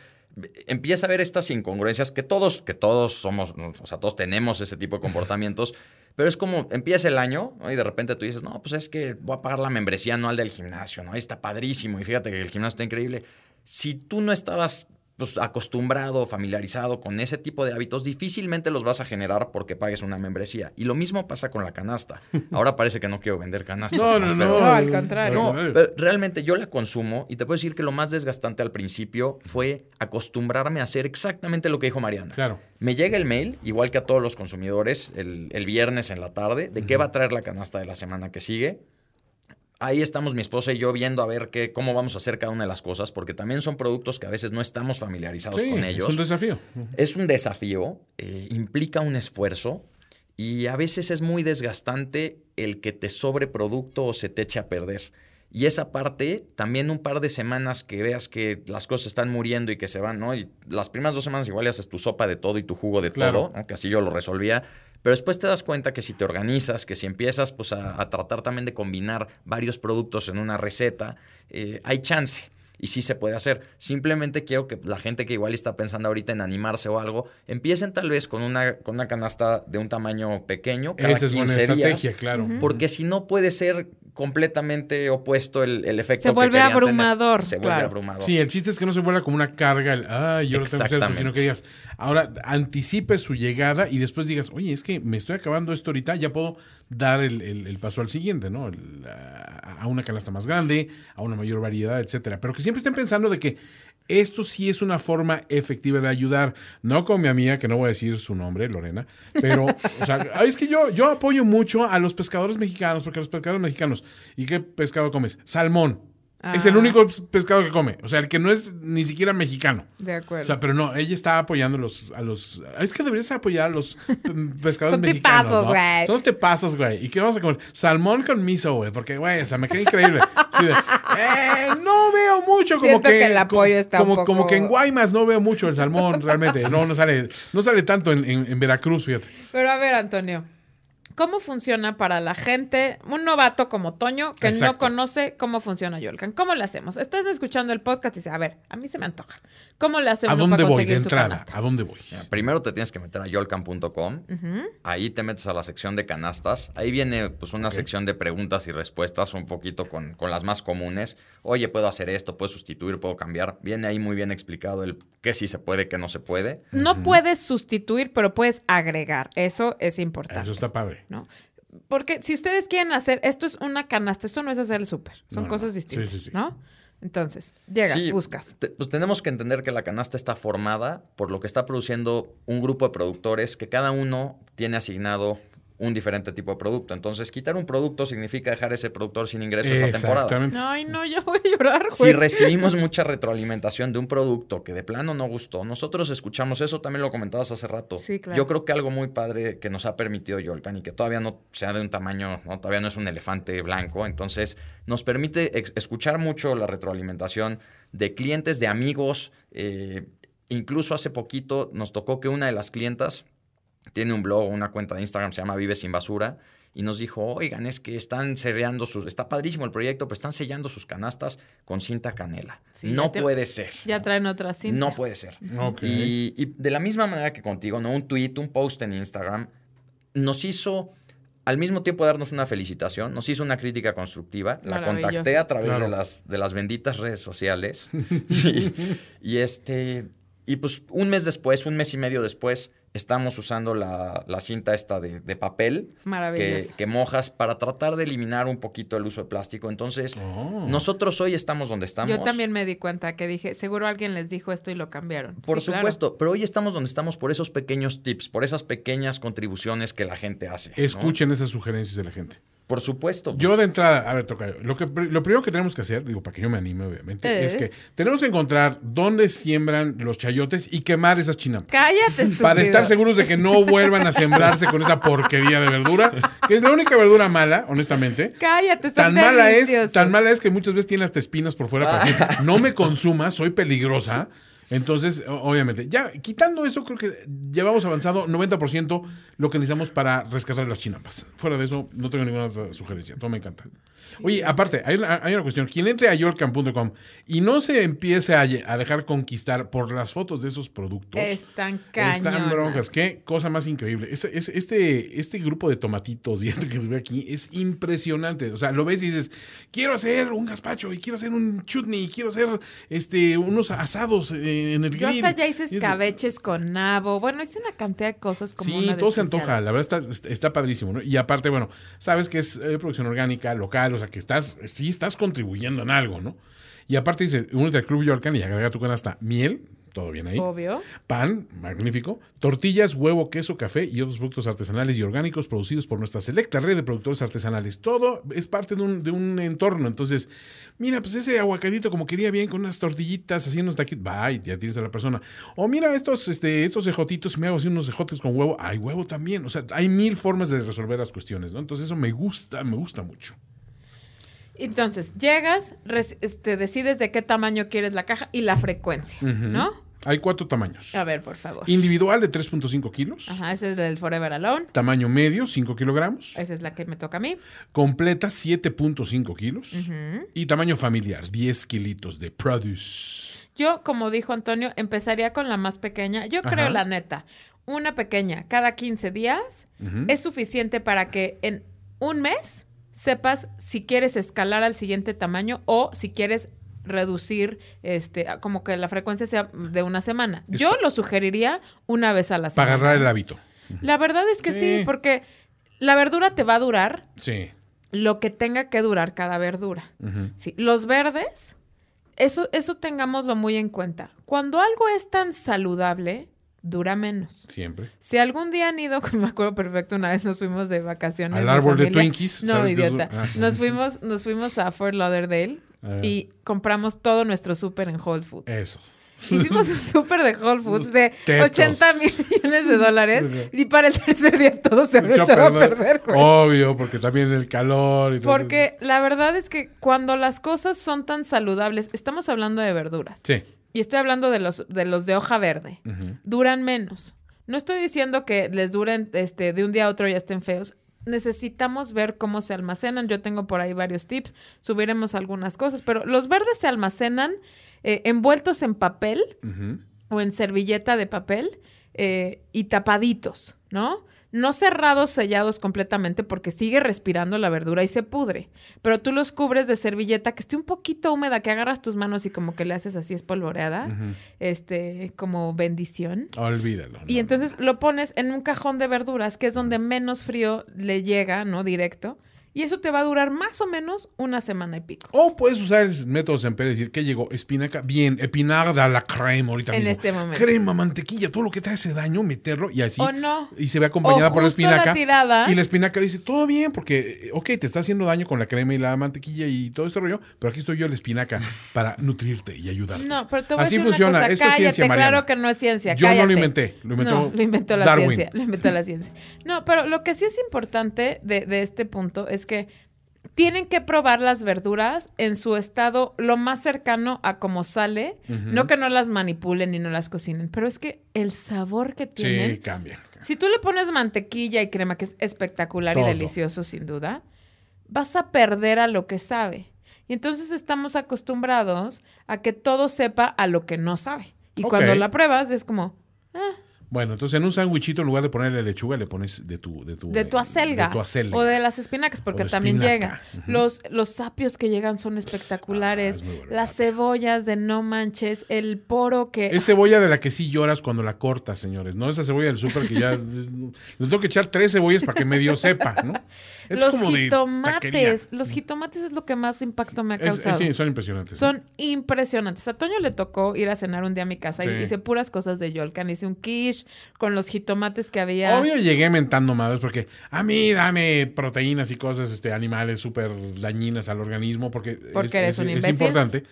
empieza a ver estas incongruencias que todos, que todos somos, o sea, todos tenemos ese tipo de comportamientos, *laughs* pero es como empieza el año y de repente tú dices, no, pues es que voy a pagar la membresía anual del gimnasio, ¿no? Está padrísimo y fíjate que el gimnasio está increíble. Si tú no estabas pues, acostumbrado, familiarizado con ese tipo de hábitos, difícilmente los vas a generar porque pagues una membresía. Y lo mismo pasa con la canasta. *laughs* Ahora parece que no quiero vender canasta. No, no, no, al contrario. No, pero realmente yo la consumo y te puedo decir que lo más desgastante al principio fue acostumbrarme a hacer exactamente lo que dijo Mariana. Claro. Me llega el mail, igual que a todos los consumidores, el, viernes en la tarde, de qué va a traer la canasta de la semana que sigue ahí estamos mi esposa y yo viendo a ver qué, cómo vamos a hacer cada una de las cosas, porque también son productos que a veces no estamos familiarizados con ellos. Es un desafío. Es un desafío, eh, implica un esfuerzo y a veces es muy desgastante el que te sobre producto o se te eche a perder. Y esa parte, también un par de semanas que veas que las cosas están muriendo y que se van, ¿no? Y las primeras dos semanas igual haces tu sopa de todo y tu jugo de todo, aunque así yo lo resolvía. Pero después te das cuenta que si te organizas, que si empiezas pues, a, tratar también de combinar varios productos en una receta, eh, hay chance y sí se puede hacer. Simplemente quiero que la gente que igual está pensando ahorita en animarse o algo, empiecen tal vez con una, con una canasta de un tamaño pequeño cada Esa es 15 buena estrategia, claro. Porque si no puede ser completamente opuesto el, el efecto. Se vuelve abrumador. Se vuelve abrumador. Sí, el chiste es que no se vuelva como una carga, el, ay, yo lo tengo que hacer, sino que digas, ahora anticipes su llegada y después digas, oye, es que me estoy acabando esto ahorita, ya puedo dar el, el, paso al siguiente, ¿no? a una canasta más grande, a una mayor variedad, etcétera. Pero que siempre estén pensando de que esto sí es una forma efectiva de ayudar, no con mi amiga, que no voy a decir su nombre, Lorena, pero, o sea, *laughs* es que yo, yo apoyo mucho a los pescadores mexicanos, porque los pescadores mexicanos, ¿y qué pescado comes? Salmón. Es el ah. único pescado que come. O sea, el que no es ni siquiera mexicano. De acuerdo. O sea, pero no, ella está apoyando a los. A los es que deberías apoyar a los *laughs* pescadores Son mexicanos. Tepazos, güey. Son los tepazos, güey. ¿Y qué vamos a comer? Salmón con miso, güey. Porque, güey, o sea, me queda increíble. eh, no veo mucho como que, que. el apoyo está como, un poco... como que en Guaymas no veo mucho el salmón, realmente. No, no sale, no sale tanto en, en Veracruz, fíjate. Pero a ver, Antonio. ¿Cómo funciona para la gente, un novato como Toño, que no conoce cómo funciona Yolcan? ¿Cómo le hacemos? Estás escuchando el podcast y dice, a ver, a mí se me antoja. ¿Cómo le hacemos ¿A dónde voy de entrada? ¿A dónde voy? primero te tienes que meter a yolcan.com. Ahí te metes a la sección de canastas. Ahí viene pues una sección de preguntas y respuestas un poquito con, con las más comunes. Oye, puedo hacer esto, puedo sustituir, puedo cambiar. Viene ahí muy bien explicado el qué sí se puede, qué no se puede. No puedes sustituir, pero puedes agregar. Eso es importante. Eso está padre. ¿No? Porque si ustedes quieren hacer, esto es una canasta, esto no es hacer el súper, son cosas distintas, sí, sí, sí. ¿no? Entonces, llegas, buscas. pues tenemos que entender que la canasta está formada por lo que está produciendo un grupo de productores que cada uno tiene asignado un diferente tipo de producto. Entonces, quitar un producto significa dejar ese productor sin ingresos esa temporada. Ay, no, ya voy a llorar. Si recibimos mucha retroalimentación de un producto que de plano no gustó, nosotros escuchamos eso, también lo comentabas hace rato. Sí, claro. Yo creo que algo muy padre que nos ha permitido Yolcan y que todavía no sea de un tamaño, ¿no? todavía no es un elefante blanco, entonces nos permite escuchar mucho la retroalimentación de clientes, de amigos. Eh, incluso hace poquito nos tocó que una de las clientas tiene un blog, una cuenta de Instagram, se llama Vive sin Basura, y nos dijo, oigan, es que están sellando sus, está padrísimo el proyecto, pero están sellando sus canastas con cinta canela. no puede ser. Ya traen otra cinta. No puede ser. Y, de la misma manera que contigo, ¿no? Un tweet, un post en Instagram, nos hizo al mismo tiempo darnos una felicitación, nos hizo una crítica constructiva, la contacté a través de, las, de las benditas redes sociales. *laughs* y, este, y pues un mes después, un mes y medio después, estamos usando la, cinta esta de, papel que, que, mojas para tratar de eliminar un poquito el uso de plástico. Entonces, oh. nosotros hoy estamos donde estamos. Yo también me di cuenta que dije, seguro alguien les dijo esto y lo cambiaron. Por supuesto, pero hoy estamos donde estamos por esos pequeños tips, por esas pequeñas contribuciones que la gente hace. Escuchen esas sugerencias de la gente. Por supuesto. Yo de entrada, a ver, toca. Lo, que, lo primero que tenemos que hacer, digo, para que yo me anime, obviamente, es que tenemos que encontrar dónde siembran los chayotes y quemar esas chinampas. Cállate, Para estar seguros de que no vuelvan a sembrarse con esa porquería de verdura, que es la única verdura mala, honestamente. Cállate, tan mala es Tan mala es que muchas veces tiene hasta espinas por fuera. Para ah. no me consuma, soy peligrosa. Entonces, obviamente, ya quitando eso, creo que llevamos avanzado 90% lo que necesitamos para rescatar las chinampas. Fuera de eso, no tengo ninguna otra sugerencia. Todo me encanta. Oye, aparte, hay una, hay una cuestión. Quien entre a yorkcam.com y no se empiece a, dejar conquistar por las fotos de esos productos. Están cañonas. Están broncas. Qué cosa más increíble. Este, este, este grupo de tomatitos y este que se ve aquí es impresionante. O sea, lo ves y dices, quiero hacer un gazpacho y quiero hacer un chutney y quiero hacer este, unos asados en el grill. Yo hasta ya hice escabeches con nabo. Bueno, hice una cantidad de cosas como Sí, todo se antoja. La verdad está, está padrísimo. ¿no? Y aparte, bueno, sabes que es eh, producción orgánica, local, o sea, que estás, sí estás contribuyendo en algo, ¿no? Y aparte dice, únete al Club Yorkan y agrega tu canasta miel, todo bien ahí. Obvio. Pan, magnífico. Tortillas, huevo, queso, café y otros productos artesanales y orgánicos producidos por nuestra selecta red de productores artesanales. Todo es parte de un, de un entorno. Entonces, mira, pues ese aguacadito como quería bien con unas tortillitas, haciendo unos taquitos. Bye, ya tienes a la persona. O mira estos, este, estos ejotitos, me hago así unos ejotes con huevo. Hay huevo también. O sea, hay mil formas de resolver las cuestiones, ¿no? Entonces, eso me gusta, me gusta mucho. Entonces, llegas, este, decides de qué tamaño quieres la caja y la frecuencia, ¿no? Hay cuatro tamaños. A ver, por favor. Individual de 3.5 kilos. Ajá, ese es el Forever Alone. Tamaño medio, 5 kilogramos. Esa es la que me toca a mí. Completa, 7.5 kilos. Y tamaño familiar, 10 kilitos de produce. Yo, como dijo Antonio, empezaría con la más pequeña. Yo creo, la neta, una pequeña cada 15 días es suficiente para que en un mes sepas si quieres escalar al siguiente tamaño o si quieres reducir este como que la frecuencia sea de una semana. Yo lo sugeriría una vez a la semana. Para agarrar el hábito. La verdad es que sí. porque la verdura te va a durar. Sí. Lo que tenga que durar cada verdura. sí. Los verdes, eso, eso tengámoslo muy en cuenta. Cuando algo es tan saludable, dura menos. Siempre. Si algún día han ido, *laughs* me acuerdo perfecto, una vez nos fuimos de vacaciones. Al árbol de Twinkies. No, idiota. Ah. Nos fuimos, nos fuimos a Fort Lauderdale ah. y compramos todo nuestro súper en Whole Foods. Eso. Hicimos un súper de Whole Foods de *laughs* 80 mil millones de dólares y para el tercer día todo se había echado a perder. Obvio, porque también el calor y todo Porque la verdad es que cuando las cosas son tan saludables, estamos hablando de verduras. Sí y estoy hablando de los de, los de hoja verde, duran menos. No estoy diciendo que les duren este, de un día a otro ya estén feos. Necesitamos ver cómo se almacenan. Yo tengo por ahí varios tips. Subiremos algunas cosas. Pero los verdes se almacenan eh, envueltos en papel o en servilleta de papel eh, y tapaditos, ¿no? No cerrados, sellados completamente porque sigue respirando la verdura y se pudre. Pero tú los cubres de servilleta que esté un poquito húmeda, que agarras tus manos y como que le haces así espolvoreada, este, como bendición. Olvídalo. Y entonces lo pones en un cajón de verduras, que es donde menos frío le llega, ¿no? Directo. Y eso te va a durar más o menos una semana y pico. O puedes usar el método Semper y decir que llegó espinaca, bien, espinarda la crema ahorita en este momento. Crema, mantequilla, todo lo que te hace daño, meterlo y así. O no. Y se ve acompañada por la espinaca. La tirada. Y la espinaca dice, todo bien, porque, ok, te está haciendo daño con la crema y la mantequilla y todo este rollo, pero aquí estoy yo, la espinaca, *laughs* para nutrirte y ayudarte. No, pero te voy así a decir funciona. Una cosa. Esto cállate, es ciencia, claro que no es ciencia. Yo no lo inventé, lo inventó, no, lo inventó la ciencia. Lo inventó la ciencia. No, pero lo que sí es importante de, de este punto es que tienen que probar las verduras en su estado lo más cercano a como sale. No que no las manipulen ni no las cocinen, pero es que el sabor que tienen. Sí, cambia. Si tú le pones mantequilla y crema, que es espectacular y delicioso, sin duda, vas a perder a lo que sabe. Y entonces estamos acostumbrados a que todo sepa a lo que no sabe. Y cuando la pruebas es como, ah, bueno, entonces en un sándwichito, en lugar de ponerle lechuga, le pones de tu... De tu, de tu acelga. De tu acelga. O de las espinacas, porque también llega. los, los sapios que llegan son espectaculares. Ah, las cebollas de no manches. El poro que... Es cebolla de la que sí lloras cuando la cortas, señores. No esa cebolla del súper que ya... *laughs* le tengo que echar tres cebollas para que medio sepa, ¿no? *laughs* los jitomates. Los jitomates es lo que más impacto me ha causado. sí, son impresionantes. Son impresionantes. A Toño le tocó ir a cenar un día a mi casa y hice puras cosas de Yolcan. Hice un quiche con los jitomates que había. Obvio llegué mentando madres porque a mí dame proteínas y cosas este, animales súper dañinas al organismo porque, es, es, importante.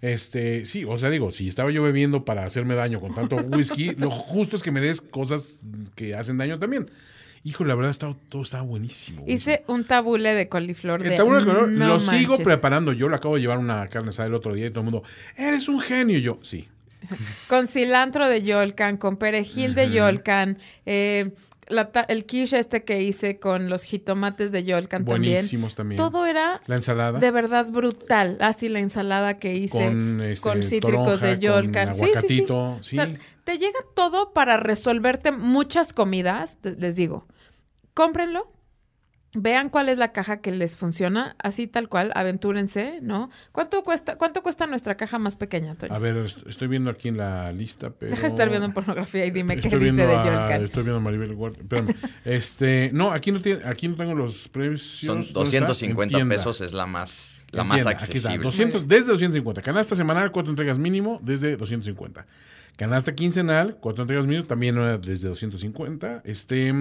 Este, sí, o sea, digo, si estaba yo bebiendo para hacerme daño con tanto whisky, *laughs* lo justo es que me des cosas que hacen daño también. Hijo, la verdad, todo estaba buenísimo. Hice un tabule de coliflor de. lo sigo preparando. Yo lo acabo de llevar una carne asada el otro día y todo el mundo, eres un genio. Y yo, sí, *laughs* con cilantro de Yolcan, con perejil de Yolcan, eh, el quiche este que hice con los jitomates de Yolcan Buenísimos también. Todo era la ensalada. de verdad brutal. Así la ensalada que hice con, este, cítricos de Yolcan. sí, sí, sí. te llega todo para resolverte muchas comidas. Les digo, cómprenlo, Vean cuál es la caja que les funciona, así tal cual, aventúrense, ¿no? ¿Cuánto cuesta, cuánto cuesta nuestra caja más pequeña, Toño? A ver, estoy viendo aquí en la lista, pero... Deja de estar viendo pornografía y dime qué dice de Yolcan. Estoy viendo a Maribel Guardia, espérame. *laughs* este, no, aquí no, tiene, aquí no tengo los precios. Son 250 pesos, es la más, la más accesible. Aquí está, 200, desde 250. Canasta semanal, cuatro entregas mínimo, desde 250. Canasta quincenal, cuatro entregas mínimo, también desde 250. Este...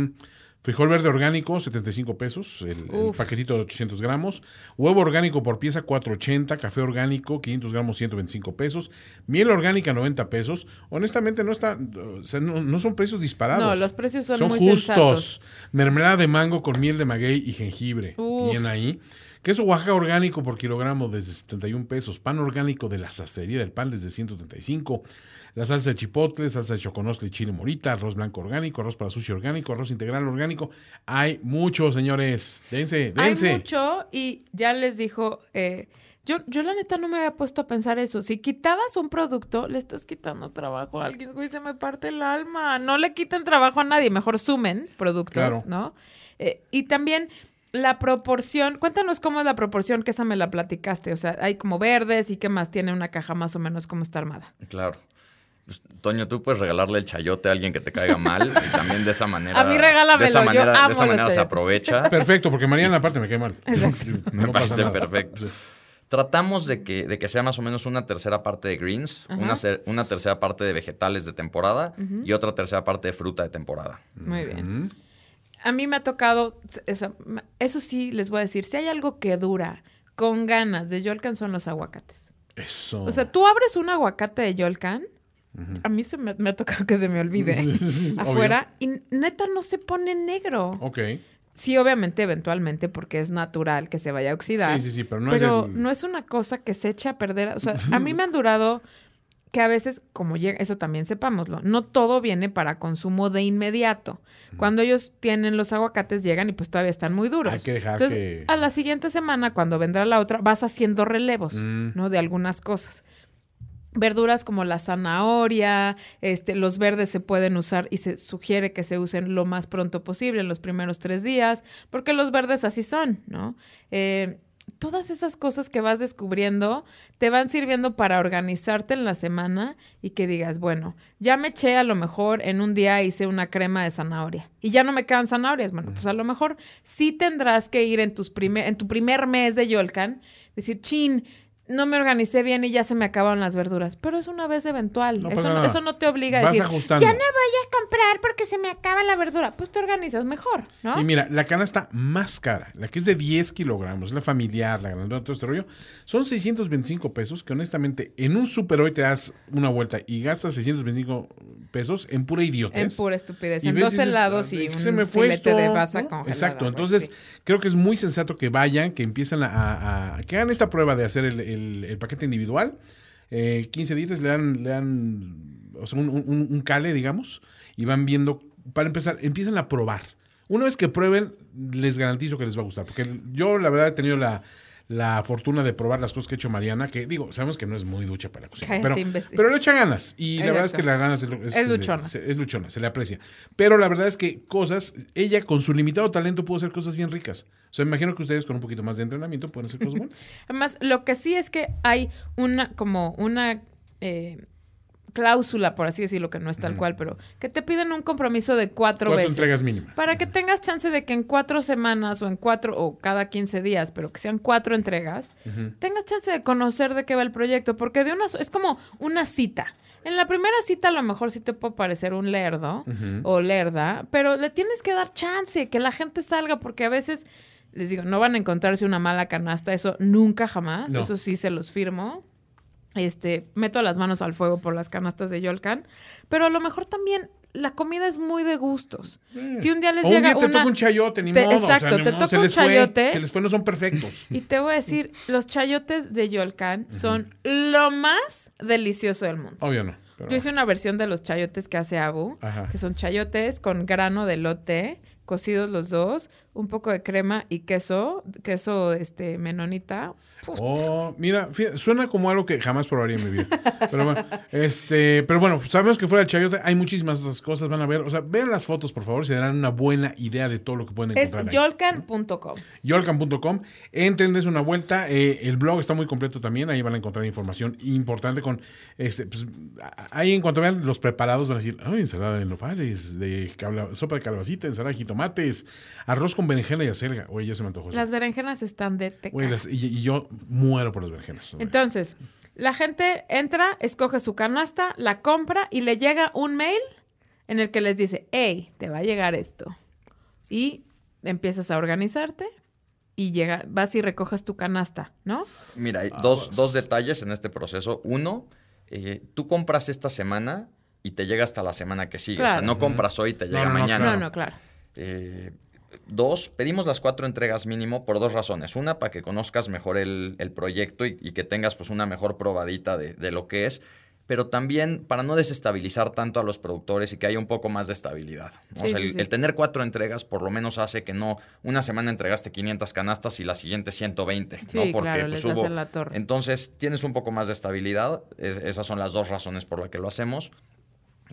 Frijol verde orgánico, 75 pesos, el, paquetito de 800 gramos. Huevo orgánico por pieza, 480. Café orgánico, 500 gramos, 125 pesos. Miel orgánica, 90 pesos. Honestamente, no está, no, son precios disparados. No, los precios son, son muy justos. Mermelada de mango con miel de maguey y jengibre. Bien ahí. Queso Oaxaca orgánico por kilogramo desde 71 pesos. Pan orgánico de la sastrería del pan desde 135. La salsa de chipotle, salsa de choconostle y chile morita, arroz blanco orgánico, arroz para sushi orgánico, arroz integral orgánico. Hay mucho, señores. Dense, dense. Hay mucho y ya les dijo... Eh, yo, yo la neta no me había puesto a pensar eso. Si quitabas un producto, le estás quitando trabajo a alguien, güey, se me parte el alma. No le quiten trabajo a nadie, mejor sumen productos, ¿no? Eh, y también la proporción, cuéntanos cómo es la proporción, que esa me la platicaste. O sea, hay como verdes y qué más tiene una caja más o menos cómo está armada. Claro. Pues, Toño, tú puedes regalarle el chayote a alguien que te caiga mal y también de esa manera. A mí regálamelo, de esa manera, yo amo de esa manera se aprovecha. *laughs* Perfecto, porque Mariana aparte me cae mal. *laughs* *laughs* me parece perfecto. Tratamos de que, de que sea más o menos una tercera parte de greens, una, una, tercera parte de vegetales de temporada y otra tercera parte de fruta de temporada. Muy bien a mí me ha tocado, eso sí les voy a decir, si hay algo que dura con ganas de Yolcan son los aguacates. Eso. O sea, tú abres un aguacate de Yolcan, a mí se me, ha tocado que se me olvide *laughs* afuera y neta no se pone negro. Ok. Sí, obviamente, eventualmente, porque es natural que se vaya a oxidar. Sí, sí, sí, pero no es no es una cosa que se echa a perder. O sea, *laughs* a mí me han durado que a veces, como llega, eso también sepámoslo, no todo viene para consumo de inmediato. Cuando ellos tienen los aguacates, llegan y pues todavía están muy duros. Hay que dejar Entonces, a la siguiente semana, cuando vendrá la otra, vas haciendo relevos, mm. ¿no? De algunas cosas. Verduras como la zanahoria, este, los verdes se pueden usar y se sugiere que se usen lo más pronto posible, en los primeros tres días, porque los verdes así son, ¿no? Eh, todas esas cosas que vas descubriendo te van sirviendo para organizarte en la semana y que digas, bueno, ya me eché a lo mejor en un día hice una crema de zanahoria y ya no me quedan zanahorias. Bueno, pues a lo mejor sí tendrás que ir en, tus primer, en tu primer mes de Yolcan, decir, chin, no me organicé bien y ya se me acabaron las verduras. Pero es una vez eventual. eso, no, eso, no, te obliga a decir, ya no voy a comprar porque se me acaba la verdura. Pues te organizas mejor, ¿no? Y mira, la canasta más cara, la que es de 10 kilogramos, la familiar, la grandota, todo este rollo, son 625 pesos que honestamente en un super hoy te das una vuelta y gastas 625 pesos en pura idiotez. En pura estupidez. en dos helados y un se me fue filete de basa Exacto. Entonces, creo que es muy sensato que vayan, que empiecen a, a, que hagan esta prueba de hacer el el, paquete individual. Eh, 15 días le dan, le dan o sea, un, cale, digamos, y van viendo, para empezar, empiezan a probar. Una vez que prueben, les garantizo que les va a gustar, porque yo la verdad he tenido la, la fortuna de probar las cosas que ha hecho Mariana, que digo, sabemos que no es muy ducha para la cocina, pero, pero, le echa ganas y la verdad es que la ganas es, es, luchona. es luchona, se le aprecia. Pero la verdad es que cosas, ella con su limitado talento pudo hacer cosas bien ricas. O sea, imagino que ustedes con un poquito más de entrenamiento pueden hacer cosas *laughs* buenas. Además, lo que sí es que hay una, como una... Eh, cláusula, por así decirlo, que no es tal cual, pero que te piden un compromiso de cuatro, cuatro veces. entregas mínimas. Para que tengas chance de que en cuatro semanas o en cuatro o cada 15 días, pero que sean cuatro entregas, tengas chance de conocer de qué va el proyecto, porque de una es como una cita. En la primera cita a lo mejor sí te puede parecer un lerdo o lerda, pero le tienes que dar chance, que la gente salga, porque a veces les digo, no van a encontrarse una mala canasta, eso nunca jamás, eso sí se los firmo este, meto las manos al fuego por las canastas de Yolcan, pero a lo mejor también la comida es muy de gustos. Mm. Si un día les llega un día te toca un chayote, ni modo. Exacto, te toca un chayote. se les fue, no son perfectos. Y te voy a decir, los chayotes de Yolcan son lo más delicioso del mundo. Obvio no. Yo hice una versión de los chayotes que hace Abu, que son chayotes con grano de lote, cocidos los dos, un poco de crema y queso, queso este menonita. Oh, mira, suena como algo que jamás probaría en mi vida. Pero bueno, este, pero bueno, sabemos que fuera el chayote hay muchísimas otras cosas, van a ver, o sea, vean las fotos, por favor, se darán una buena idea de todo lo que pueden encontrar. Es yolcan.com. Yolcan.com, entren, una vuelta, eh, el blog está muy completo también, ahí van a encontrar información importante con, este, pues, ahí en cuanto vean los preparados van a decir, ay, ensalada de nopales, de sopa de calabacita, ensalada de jitomates, arroz con berenjena y acelga. Oye, ya se me antojó. Las berenjenas están de teca. y, yo muero por las berenjenas. Entonces, la gente entra, escoge su canasta, la compra y le llega un mail en el que les dice, hey, te va a llegar esto. Y empiezas a organizarte y llega, vas y recoges tu canasta, ¿no? Mira, hay dos, dos, detalles en este proceso. Uno, eh, tú compras esta semana y te llega hasta la semana que sigue. O sea, no compras hoy y te llega mañana. No, no, claro. Eh, Dos, pedimos las cuatro entregas mínimo por dos razones. Una, para que conozcas mejor el, proyecto y, que tengas pues una mejor probadita de, de lo que es pero también para no desestabilizar tanto a los productores y que haya un poco más de estabilidad. o sea, el, tener cuatro entregas por lo menos hace que no una semana entregaste 500 canastas y la siguiente 120, ¿no? Porque claro, pues, hubo la torre. Entonces, tienes un poco más de estabilidad, esas son las dos razones por las que lo hacemos.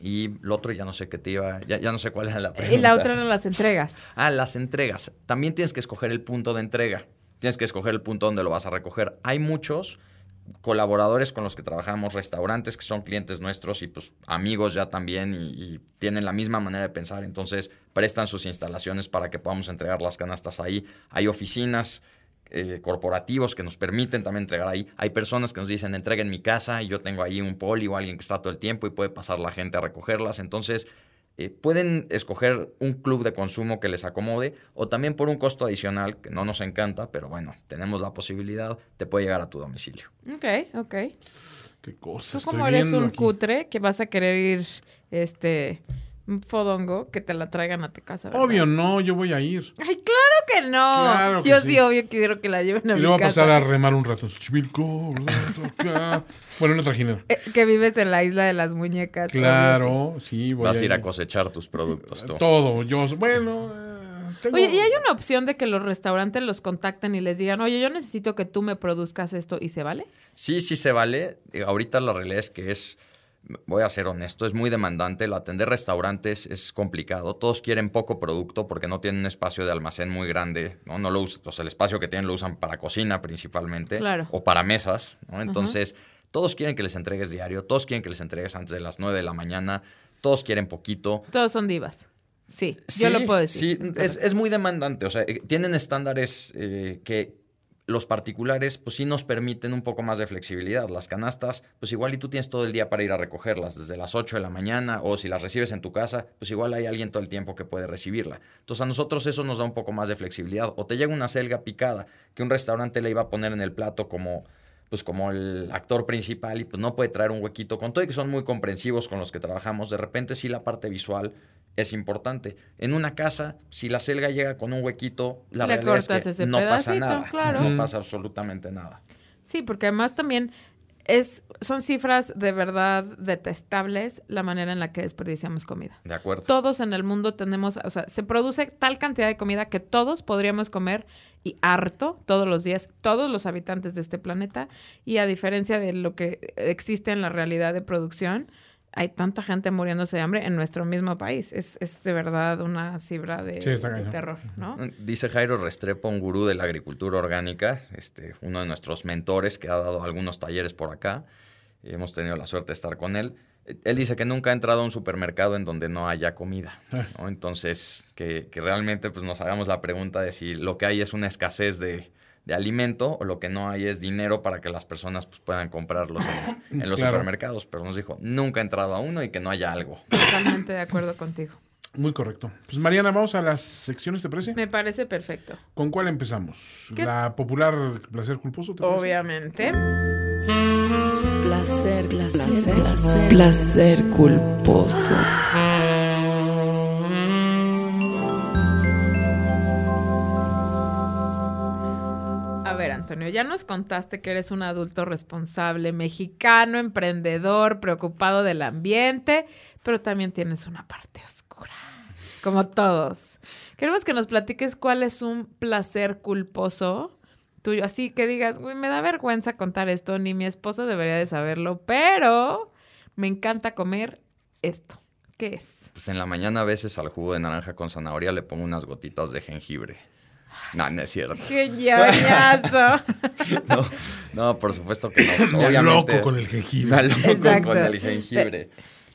Y lo otro ya no sé qué te iba, ya, ya no sé cuál era la pregunta. Y la otra eran las entregas. *laughs* Ah, las entregas. También tienes que escoger el punto de entrega. Tienes que escoger el punto donde lo vas a recoger. Hay muchos colaboradores con los que trabajamos, restaurantes que son clientes nuestros y pues amigos ya también y, tienen la misma manera de pensar, entonces prestan sus instalaciones para que podamos entregar las canastas ahí. Hay oficinas eh, corporativos que nos permiten también entregar ahí. Hay personas que nos dicen entreguen mi casa y yo tengo ahí un poli o alguien que está todo el tiempo y puede pasar la gente a recogerlas. Entonces eh, pueden escoger un club de consumo que les acomode o también por un costo adicional que no nos encanta, pero bueno, tenemos la posibilidad, te puede llegar a tu domicilio. Ok, ok. Qué cosa. Tú como eres un cutre que vas a querer ir, este, fodongo que te la traigan a tu casa. Obvio, no, yo voy a ir. Ay, claro que no. yo sí, obvio, quiero que la lleven a y mi casa. Y voy a pasar a remar un rato en *laughs* bueno, una trajinera. Eh, que vives en la isla de las muñecas. Claro, sí. voy Vas a ir a cosechar tus productos. Todo, todo yo, bueno... Eh, oye, ¿y hay una opción de que los restaurantes los contacten y les digan, oye, yo necesito que tú me produzcas esto y se vale? Sí, sí se vale. Ahorita la realidad es que es voy a ser honesto, es muy demandante. El atender restaurantes es complicado. Todos quieren poco producto porque no tienen un espacio de almacén muy grande. No, no lo usan, el espacio que tienen lo usan para cocina principalmente o para mesas. ¿no? Entonces, todos quieren que les entregues diario, todos quieren que les entregues antes de las 9 de la mañana, todos quieren poquito. Todos son divas. Sí, yo lo puedo decir. Sí, es, muy demandante. O sea, eh, tienen estándares eh, que, los particulares, pues sí nos permiten un poco más de flexibilidad. Las canastas, pues igual y tú tienes todo el día para ir a recogerlas, desde las 8 de la mañana, o si las recibes en tu casa, pues igual hay alguien todo el tiempo que puede recibirla. Entonces a nosotros eso nos da un poco más de flexibilidad. O te llega una selga picada que un restaurante le iba a poner en el plato como pues como el actor principal y pues no puede traer un huequito. Con todo y que son muy comprensivos con los que trabajamos, de repente sí la parte visual es importante. En una casa, si la selga llega con un huequito, la realidad es que no pasa nada. No pasa absolutamente nada. Sí, porque además también es, son cifras de verdad detestables la manera en la que desperdiciamos comida. De acuerdo. Todos en el mundo tenemos, o sea, se produce tal cantidad de comida que todos podríamos comer y harto todos los días, todos los habitantes de este planeta. Y a diferencia de lo que existe en la realidad de producción, hay tanta gente muriéndose de hambre en nuestro mismo país. Es, de verdad una cifra de, terror, ¿no? Dice Jairo Restrepo, un gurú de la agricultura orgánica, este, uno de nuestros mentores que ha dado algunos talleres por acá. Hemos tenido la suerte de estar con él. Él dice que nunca ha entrado a un supermercado en donde no haya comida. ¿no? *laughs* Entonces, que, que realmente pues, nos hagamos la pregunta de si lo que hay es una escasez de, de alimento o lo que no hay es dinero para que las personas pues, puedan comprarlos en, *laughs* los supermercados. Pero nos dijo, nunca he entrado a uno y que no haya algo. Totalmente de acuerdo contigo. Muy correcto. Pues Mariana, vamos a las secciones, ¿te parece? Me parece perfecto. ¿Con cuál empezamos? ¿La popular placer culposo? ¿te Obviamente. Placer, placer, placer, placer culposo. Ya nos contaste que eres un adulto responsable, mexicano, emprendedor, preocupado del ambiente, pero también tienes una parte oscura, como todos. Queremos que nos platiques cuál es un placer culposo tuyo, así que digas, me da vergüenza contar esto, ni mi esposo debería de saberlo, pero me encanta comer esto. ¿Qué es? Pues en la mañana a veces al jugo de naranja con zanahoria le pongo unas gotitas de jengibre. No, no es cierto. ¡Qué ñoñazo! *laughs* no, no, por supuesto que no. Pues, loco con el jengibre. Me loco con el jengibre.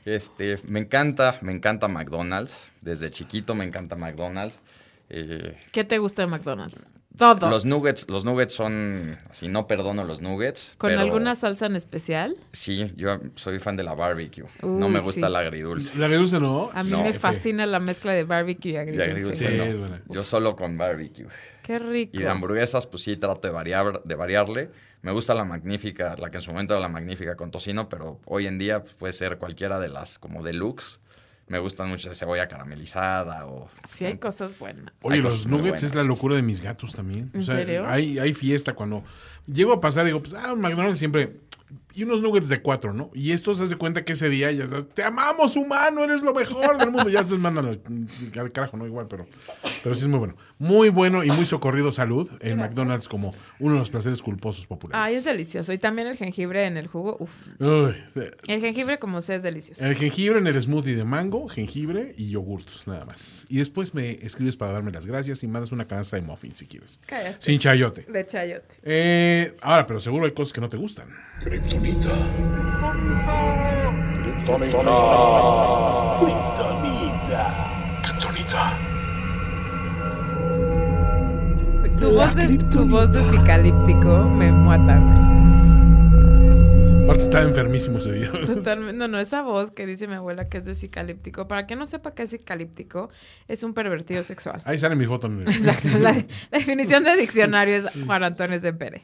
Este, me encanta, me encanta McDonald's. Desde chiquito me encanta McDonald's. Eh, ¿Qué te gusta de McDonald's? Todo. Los nuggets, los nuggets son, así no perdono los nuggets. ¿Con alguna salsa en especial? Sí, yo soy fan de la barbecue. no me gusta la agridulce. ¿La agridulce no? A mí me fascina la mezcla de barbecue y agridulce. Yo solo con barbecue. Qué rico. Y de hamburguesas, pues sí trato de variar, de variarle. Me gusta la magnífica, la que en su momento era la magnífica con tocino, pero hoy en día pues, puede ser cualquiera de las como deluxe. Me gustan mucho de cebolla caramelizada o... Sí, hay cosas buenas. Oye, los nuggets es la locura de mis gatos también. ¿En serio? Hay, hay fiesta cuando llego a pasar, digo, pues, ah, McDonald's siempre y unos nuggets de cuatro, ¿no? Y esto se hace cuenta que ese día ya sabes, te amamos, humano, eres lo mejor del mundo. Ya después mandan al, carajo, ¿no? Igual, pero, pero sí es muy bueno. Muy bueno y muy socorrido salud en McDonald's como uno de los placeres culposos populares. Ay, es delicioso. Y también el jengibre en el jugo, uf. el jengibre como sea es delicioso. El jengibre en el smoothie de mango, jengibre y yogurt, nada más. Y después me escribes para darme las gracias y mandas una canasta de muffins si quieres. Cállate. Sin chayote. De chayote. Eh, ahora, pero seguro hay cosas que no te gustan. Kryptonita. Kryptonita. Kryptonita. Kryptonita. Tu voz, de, tu voz de psicalíptico me muata, Aparte estaba enfermísimo ese día. Totalmente. No, no, esa voz que dice mi abuela que es de psicalíptico. Para que no sepa qué es psicalíptico, es un pervertido sexual. Ahí sale mi foto. Exacto. La, *laughs* definición de diccionario es Juan Antonio Pere.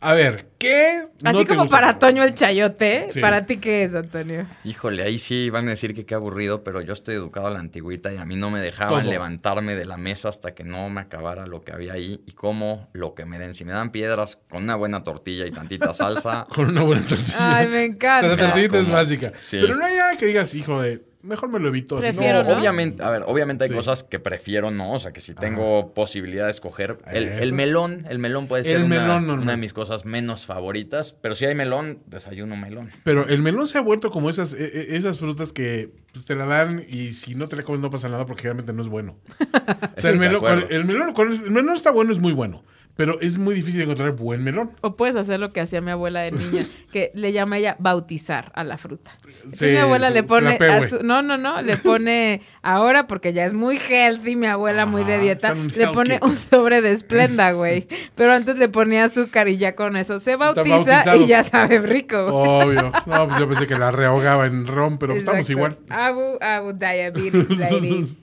A ver, ¿qué? Así como para Toño el chayote, ¿para ti qué es, Antonio? Híjole, ahí sí van a decir que qué aburrido, pero yo estoy educado a la antigüita y a mí no me dejaban levantarme de la mesa hasta que no me acabara lo que había ahí y como lo que me den. Si me dan piedras con una buena tortilla y tantita salsa. *laughs* con una buena tortilla. Ay, me encanta. la tortilla es básica. Pero no hay nada que digas, hijo de mejor me lo evito. Prefiero, no, obviamente, a ver, obviamente hay cosas que prefiero no, o sea, que si tengo posibilidad de escoger, el, melón, el melón puede ser una, de mis cosas menos favoritas, pero si hay melón, desayuno melón. Pero el melón se ha vuelto como esas, e, e, esas frutas que pues, te la dan y si no te la comes no pasa nada porque realmente no es bueno. *laughs* o sea, el melón, el melón, el melón está bueno, es muy bueno. Pero es muy difícil encontrar buen melón. O puedes hacer lo que hacía mi abuela de niña, *laughs* que le llama ella bautizar a la fruta. Sí, mi abuela le pone, no, no, no, le pone ahora porque ya es muy healthy, mi abuela muy de dieta, le pone un sobre de esplenda, güey. Pero antes le ponía azúcar y ya con eso se bautiza y ya sabe rico. Obvio. No, pues yo pensé que la rehogaba en ron, pero estamos igual. Abu, abu, diabetes, *laughs* lady.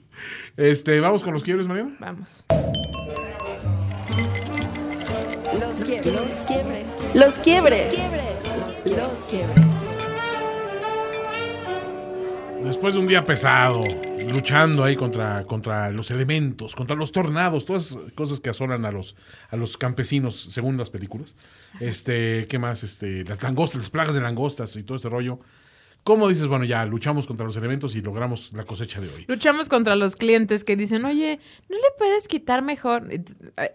Este, ¿vamos con los quiebres, Mariana? Vamos. Los quiebres. Los quiebres. Los quiebres. Después de un día pesado, luchando ahí contra, contra los elementos, contra los tornados, todas cosas que asolan a los, a los campesinos, según las películas. Este, ¿qué más? Este, las langostas, las plagas de langostas y todo ese rollo. ¿Cómo dices, bueno, ya luchamos contra los elementos y logramos la cosecha de hoy? Luchamos contra los clientes que dicen, oye, ¿no le puedes quitar mejor? Eh,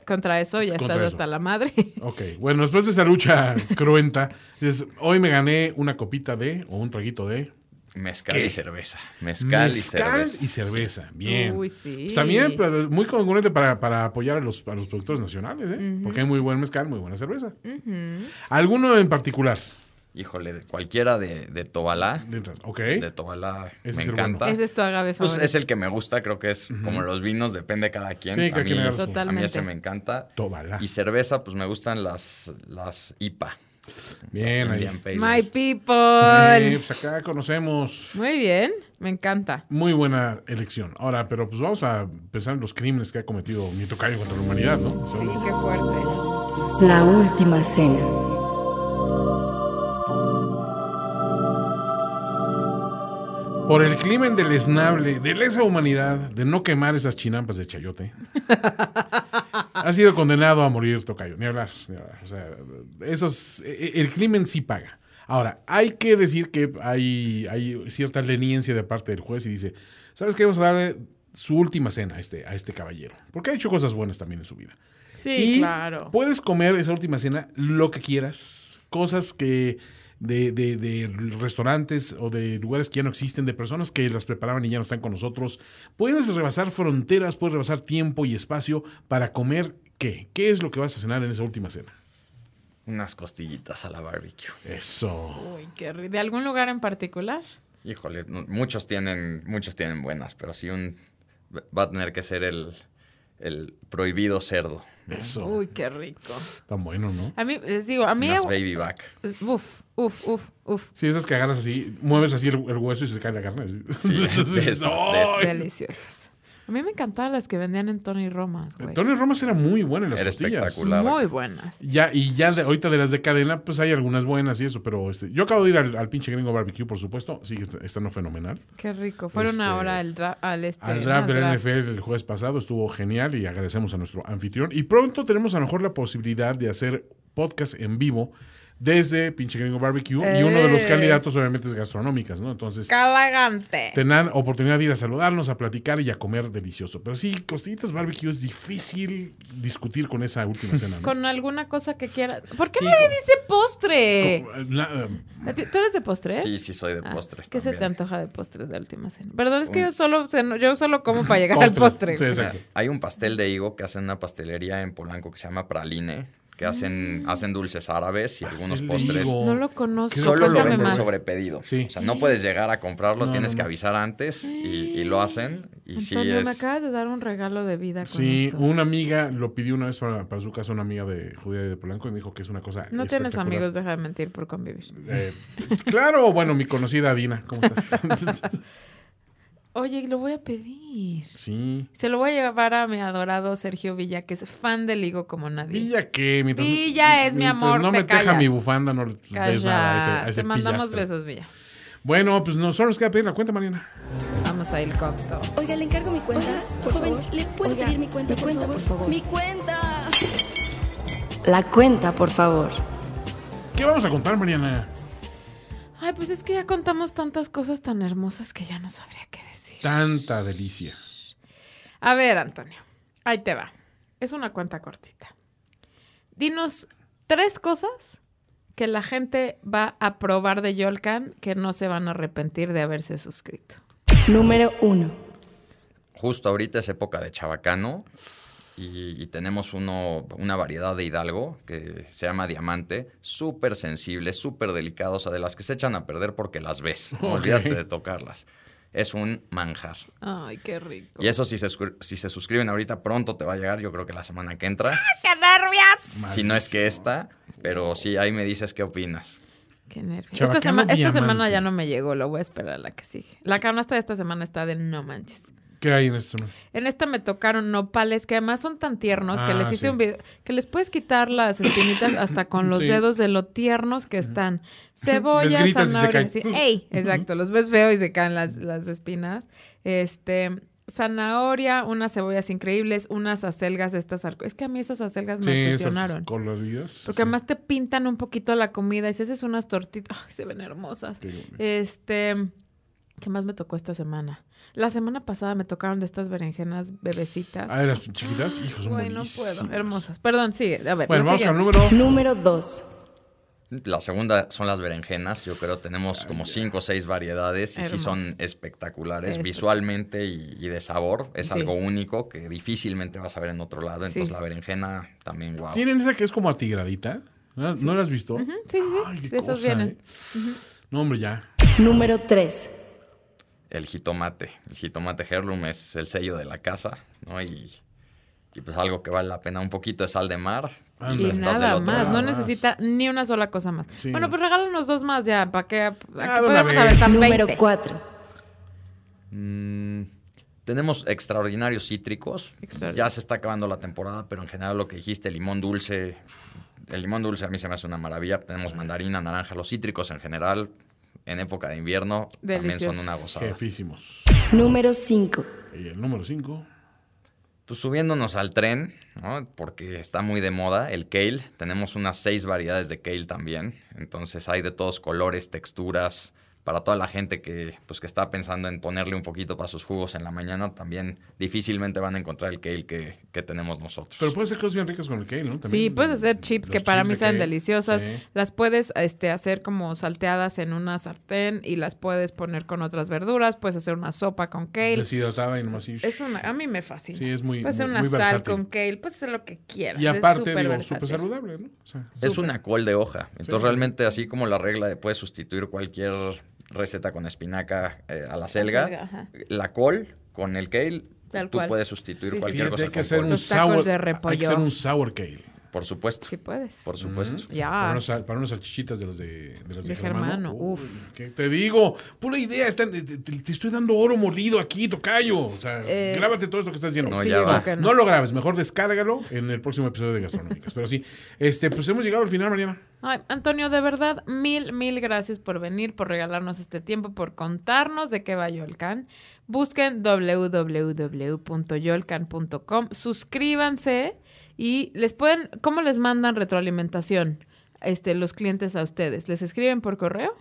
contra eso ya estás hasta la madre. *laughs* Ok, bueno, después de esa lucha cruenta, dices, hoy me gané una copita de, o un traguito de... Mezcal y cerveza. Mezcal, y cerveza. y cerveza. Bien. Uy, sí. Pues también muy congruente para, para apoyar a los, a los productores nacionales, ¿eh? Porque hay muy buen mezcal, muy buena cerveza. ¿Alguno en particular? Híjole, cualquiera de, de Tobalá. Ok. De Tobalá me encanta. Ese es tu agave favorito. Pues es el que me gusta, creo que es como los vinos, depende de cada quien. Sí, a, mí, Totalmente. a mí ese me encanta. Tobalá. Y cerveza, pues me gustan las, las IPA. Bien, ahí. My people. Sí, pues acá conocemos. Muy bien, me encanta. Muy buena elección. Ahora, pero pues vamos a pensar en los crímenes que ha cometido mi tocayo contra la humanidad, ¿no? Sí, qué fuerte. La última cena. Por el crimen del esnable, de lesa humanidad, de no quemar esas chinampas de chayote, *laughs* ha sido condenado a morir Tocayo. Ni hablar, ni hablar. O sea, esos, e, e, el crimen sí paga. Ahora, hay que decir que hay, hay cierta leniencia de parte del juez y dice, ¿sabes qué? Vamos a darle su última cena a este, a este caballero. Porque ha hecho cosas buenas también en su vida. Sí, claro. Puedes comer esa última cena lo que quieras. Cosas que de, de, restaurantes o de lugares que ya no existen, de personas que las preparaban y ya no están con nosotros. Puedes rebasar fronteras, puedes rebasar tiempo y espacio para comer qué. ¿Qué es lo que vas a cenar en esa última cena? Unas costillitas a la barbecue. Eso. Uy, qué ¿De algún lugar en particular? Híjole, muchos tienen, muchos tienen buenas, pero sí un va a tener que ser el, el prohibido cerdo. Eso. Uy, qué rico. Tan bueno, ¿no? A mí, les digo, a mí... Unas baby back. Uf, uf, uf, uf. Sí, esas que agarras así, mueves así el, hueso y se cae la carne. Sí, de *laughs* esas, de esas. Deliciosas. A mí me encantaban las que vendían en Tony Romas, güey. Tony Romas era muy buena en las Era costillas. espectacular. Muy buenas. Ya, y ya de- ahorita de las de cadena, pues hay algunas buenas y eso, pero este, yo acabo de ir al, al pinche gringo barbecue, por supuesto. Sí, está, está no fenomenal. Qué rico. Fueron Este, ahora al, dra- al, este, Al draft del draft. NFL el jueves pasado estuvo genial y agradecemos a nuestro anfitrión. Y pronto tenemos a lo mejor la posibilidad de hacer podcast en vivo desde pinche gringo barbecue. Y uno de los ¡Eh! candidatos obviamente es gastronómicas, ¿no? Entonces Calagante. tendrán oportunidad de ir a saludarnos, a platicar y a comer delicioso. Pero sí, costillitas barbecue es difícil discutir con esa última cena. ¿no? *laughs* Con alguna cosa que quiera. ¿Por qué Sí, me con- dice postre? Con- la- ¿A ti- ¿Tú eres de postres? Sí, sí, soy de Ah, postres ¿Qué se te antoja de postres de última cena? Perdón, es que Un- yo solo, ceno- yo solo como para *laughs* llegar al postre. Sí. Hay un pastel de higo que hacen en una pastelería en Polanco que se llama Praline, que hacen, hacen dulces árabes y algunos Pastel de postres. No lo conozco. Solo lo venden más. sobre pedido. Sí. O sea, no puedes llegar a comprarlo, No, tienes no, que avisar antes y, y lo hacen. Y Antonio, sí me acabas de dar un regalo de vida con Sí, esto. una amiga lo pidió una vez para, para su casa, una amiga de judía de Polanco, y me dijo que es una cosa. No tienes amigos, deja de mentir por convivir. Eh, claro, bueno, mi conocida Dina, ¿cómo estás? *laughs* Oye, lo voy a pedir. sí. Se lo voy a llevar a mi adorado Sergio Villa, que es fan del higo como nadie. Villa que mientras, Villa es mi amor, no te me teja callas. mi bufanda, no le des Calla. nada a ese, a ese Te mandamos pillastre. besos, Villa. Bueno, pues no, solo nos queda pedir la cuenta, Mariana. Vamos a ir con todo. Oiga, le encargo mi cuenta. joven, favor. ¿le puedo Oiga, pedir mi cuenta, mi por cuenta, favor? por favor. ¡Mi cuenta! La cuenta, por favor. ¿Qué vamos a contar, Mariana? Ay, pues es que ya contamos tantas cosas tan hermosas que ya no sabría qué decir. Tanta delicia. A ver, Antonio, ahí te va. Es una cuenta cortita. Dinos tres cosas que la gente va a probar de Yolcan que no se van a arrepentir de haberse suscrito. Número uno. Justo ahorita es época de chabacano y, y tenemos uno, una variedad de hidalgo que se llama diamante, súper sensible, súper delicado, o sea, de las que se echan a perder porque las ves. *laughs* Olvídate de tocarlas. Es un manjar. Ay, qué rico. Y eso si se, si se suscriben ahorita pronto te va a llegar, yo creo que la semana que entra. *laughs* ¡Qué nervios! Si no es que esta, pero sí, ahí me dices qué opinas. Qué nervios. Esta, sema- esta semana ya no me llegó, lo voy a esperar a la que sigue. La canasta de esta semana está de no manches. ¿Qué hay en esta? En esta me tocaron nopales que además son tan tiernos que Ah, les hice sí. un video que les puedes quitar las espinitas hasta con los Sí. dedos de lo tiernos que están. *laughs* Cebolla, zanahoria. sí. ¡Ey! *laughs* Exacto, los ves feo y se caen las, las espinas. Este, zanahoria, unas cebollas increíbles, unas acelgas estas arco. Es que a mí esas acelgas me Sí, esas obsesionaron. coloridas. Porque sí. además te pintan un poquito la comida y si haces unas tortitas, ¡ay, se ven hermosas! Este, ¿qué más me tocó esta semana? La semana pasada me tocaron de estas berenjenas bebecitas. Ah, de las chiquitas, hijos, son Güey, no puedo, hermosas. Perdón, sigue, a ver. Bueno, vamos al número. Número dos. La segunda son las berenjenas. Yo creo tenemos como cinco o seis variedades y sí son espectaculares Espe- visualmente y, y de sabor. Es Sí. algo único que difícilmente vas a ver en otro lado. Entonces Sí. la berenjena también, wow. ¿Tienen esa que es como atigradita? ¿No, ¿No la has visto? Sí, sí, sí. Ay, qué de esos cosa, vienen. ¿eh? No, hombre, ya. Número tres. El jitomate. El jitomate heirloom es el sello de la casa, ¿no? Y, y pues algo que vale la pena. Un poquito de sal de mar. Y estás del nada más, lado. no necesita ni una sola cosa más. Sí. Bueno, pues regálanos dos más ya, para que aquí una podemos vez. aventar Número 20. cuatro. Mm, tenemos extraordinarios cítricos. Extraordinarios. Ya se está acabando la temporada, pero en general lo que dijiste, el limón dulce. El limón dulce a mí se me hace una maravilla. Tenemos mandarina, naranja, los cítricos en general. En época de invierno también son una gozada. Jefísimos. Número cinco. Y el número 5. Pues subiéndonos al tren, ¿no? porque está muy de moda, el kale. Tenemos unas seis variedades de kale también. Entonces hay de todos colores, texturas. Para toda la gente que, pues, que está pensando en ponerle un poquito para sus jugos en la mañana, también difícilmente van a encontrar el kale que, que tenemos nosotros. Pero puedes hacer cosas bien ricas con el kale, ¿no? Sí, También, puedes hacer chips los que para chips mí kale. deliciosas. Sí. Las puedes este, hacer como salteadas en una sartén y las puedes poner con otras verduras. Puedes hacer una sopa con kale. Deshidratada y nomás así. Es una, a mí me fascina. Sí, es muy- Puedes hacer muy- una muy sal versátil. con kale, puedes hacer lo que quieras. Y es aparte, versátil. súper saludable, ¿no? O sea, Es una col de hoja. Entonces sí, realmente así como la regla de puedes sustituir cualquier receta con espinaca eh, a la selga, selga, ajá. la col con el kale, Tal tú cual. puedes sustituir Sí, cualquier cosa hay que con hacer col. un sour, de hay que hacer un sour kale. Por supuesto. Sí puedes. Por supuesto. Ya. Para, unos, para unos salchichitas de los de, de, los De Germano, uf. ¿qué te digo, pura idea. está- te, estoy dando oro molido aquí, tocayo. O sea, Eh, grábate todo esto que estás diciendo. No, Sí, ya yo va. creo que No no. lo grabes, mejor descárgalo en el próximo episodio de Gastronómicas. Pero sí, este, pues hemos llegado al final, Mariana. Ay, Antonio, de verdad, mil, mil gracias por venir, por regalarnos este tiempo, por contarnos de qué va Yolcan. Busquen www.yolcan.com, suscríbanse y les pueden, ¿cómo les mandan retroalimentación este, los clientes a ustedes? ¿Les escriben por correo?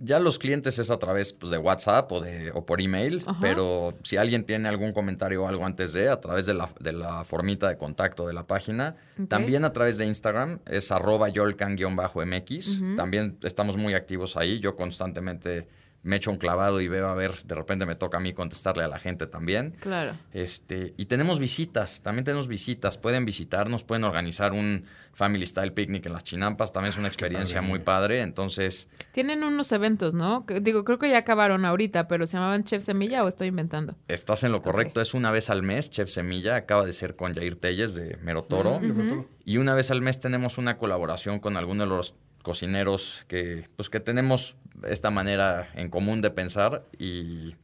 Ya los clientes es a través pues, de WhatsApp o, de, o por email, Ajá. pero si alguien tiene algún comentario o algo antes de, a través de la, de la formita de contacto de la página. También a través de Instagram, es arroba yolcan-mx. También estamos muy activos ahí. Yo constantemente me echo un clavado y veo a ver, de repente me toca a mí contestarle a la gente también. Claro. Este, y tenemos visitas, también tenemos visitas. Pueden visitarnos, pueden organizar un Family Style Picnic en las Chinampas. También es una experiencia muy padre. Entonces, Tienen unos eventos, ¿no? Digo, creo que ya acabaron ahorita, pero ¿se llamaban Chef Semilla o estoy inventando? estás en lo correcto. Es una vez al mes, Chef Semilla. Acaba de ser con Jair Telles de Merotoro. Y una vez al mes tenemos una colaboración con algunos de los cocineros que, pues, que tenemos esta manera en común de pensar y,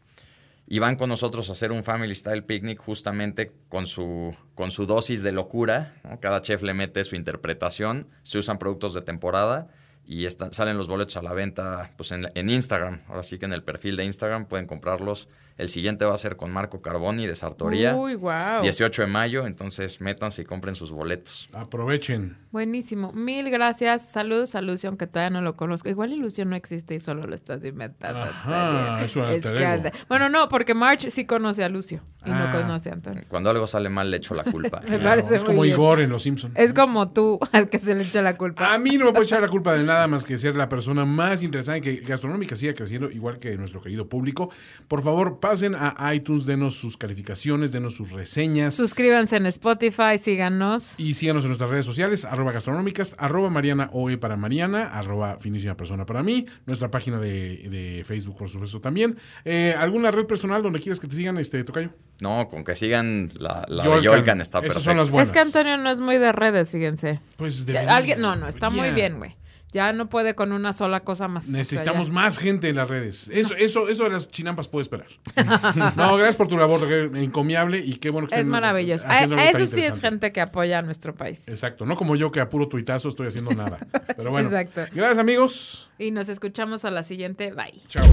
van con nosotros a hacer un Family Style Picnic justamente con su, con su dosis de locura. Cada chef le mete su interpretación, se usan productos de temporada y salen los boletos a la venta pues, en, en Instagram. Ahora sí que en el perfil de Instagram pueden comprarlos. El siguiente va a ser con Marco Carboni de Sartoría. Uy, wow. 18 de mayo, entonces métanse y compren sus boletos. Aprovechen. Buenísimo. Mil gracias. Saludos a Lucio, aunque todavía no lo conozco. Igual Lucio no existe y solo lo estás inventando. Ajá, es un Es que Bueno, no, porque March sí conoce a Lucio y Ah. no conoce a Antonio. Cuando algo sale mal, le echo la culpa. *laughs* Me Claro, parece es muy como bien. Igor en Los Simpsons. Es como tú al que se le echa la culpa. A mí no me puede echar la culpa de nada más que ser la persona más interesante que Gastronómica siga creciendo, igual que nuestro querido público. Por favor, pasen a iTunes, denos sus calificaciones, denos sus reseñas. Suscríbanse en Spotify, síganos. Y síganos en nuestras redes sociales, arroba gastronómicas, arroba Mariana OE para Mariana, arroba finísima persona para mí, nuestra página de, de Facebook, por supuesto, también. Eh, ¿Alguna red personal donde quieras que te sigan, este Tocayo? No, con que sigan la, la Yolcan. de está Esas perfecto. son las buenas. Es que Antonio no es muy de redes, fíjense. Pues debería. alguien, no, no, está muy bien, güey. Ya no puede con una sola cosa más. O sea, Necesitamos más gente en las redes. Eso, eso, eso de las chinampas puede esperar. *laughs* no, gracias por tu labor, encomiable y qué bueno que Es maravilloso. haciendo A- algo tan eso sí es gente que apoya a nuestro país. Exacto, no como yo que a puro tuitazo estoy haciendo nada. Pero bueno, Exacto. gracias amigos. Y nos escuchamos a la siguiente. Bye. Chao.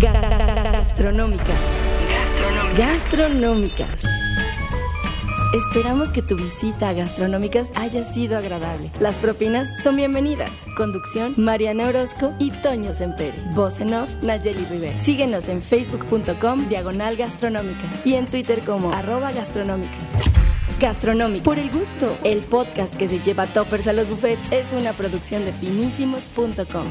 Gastronómicas. Gastronómicas. Esperamos que tu visita a Gastronómicas haya sido agradable. Las propinas son bienvenidas. Conducción, Mariana Orozco y Toño Sempere. Voz en off, Nayeli Rivera. Síguenos en facebook.com, diagonal gastronómicas. Y en Twitter como arroba gastronómicas. Gastronómica. Por el gusto. El podcast que se lleva toppers a los buffets es una producción de finísimos.com.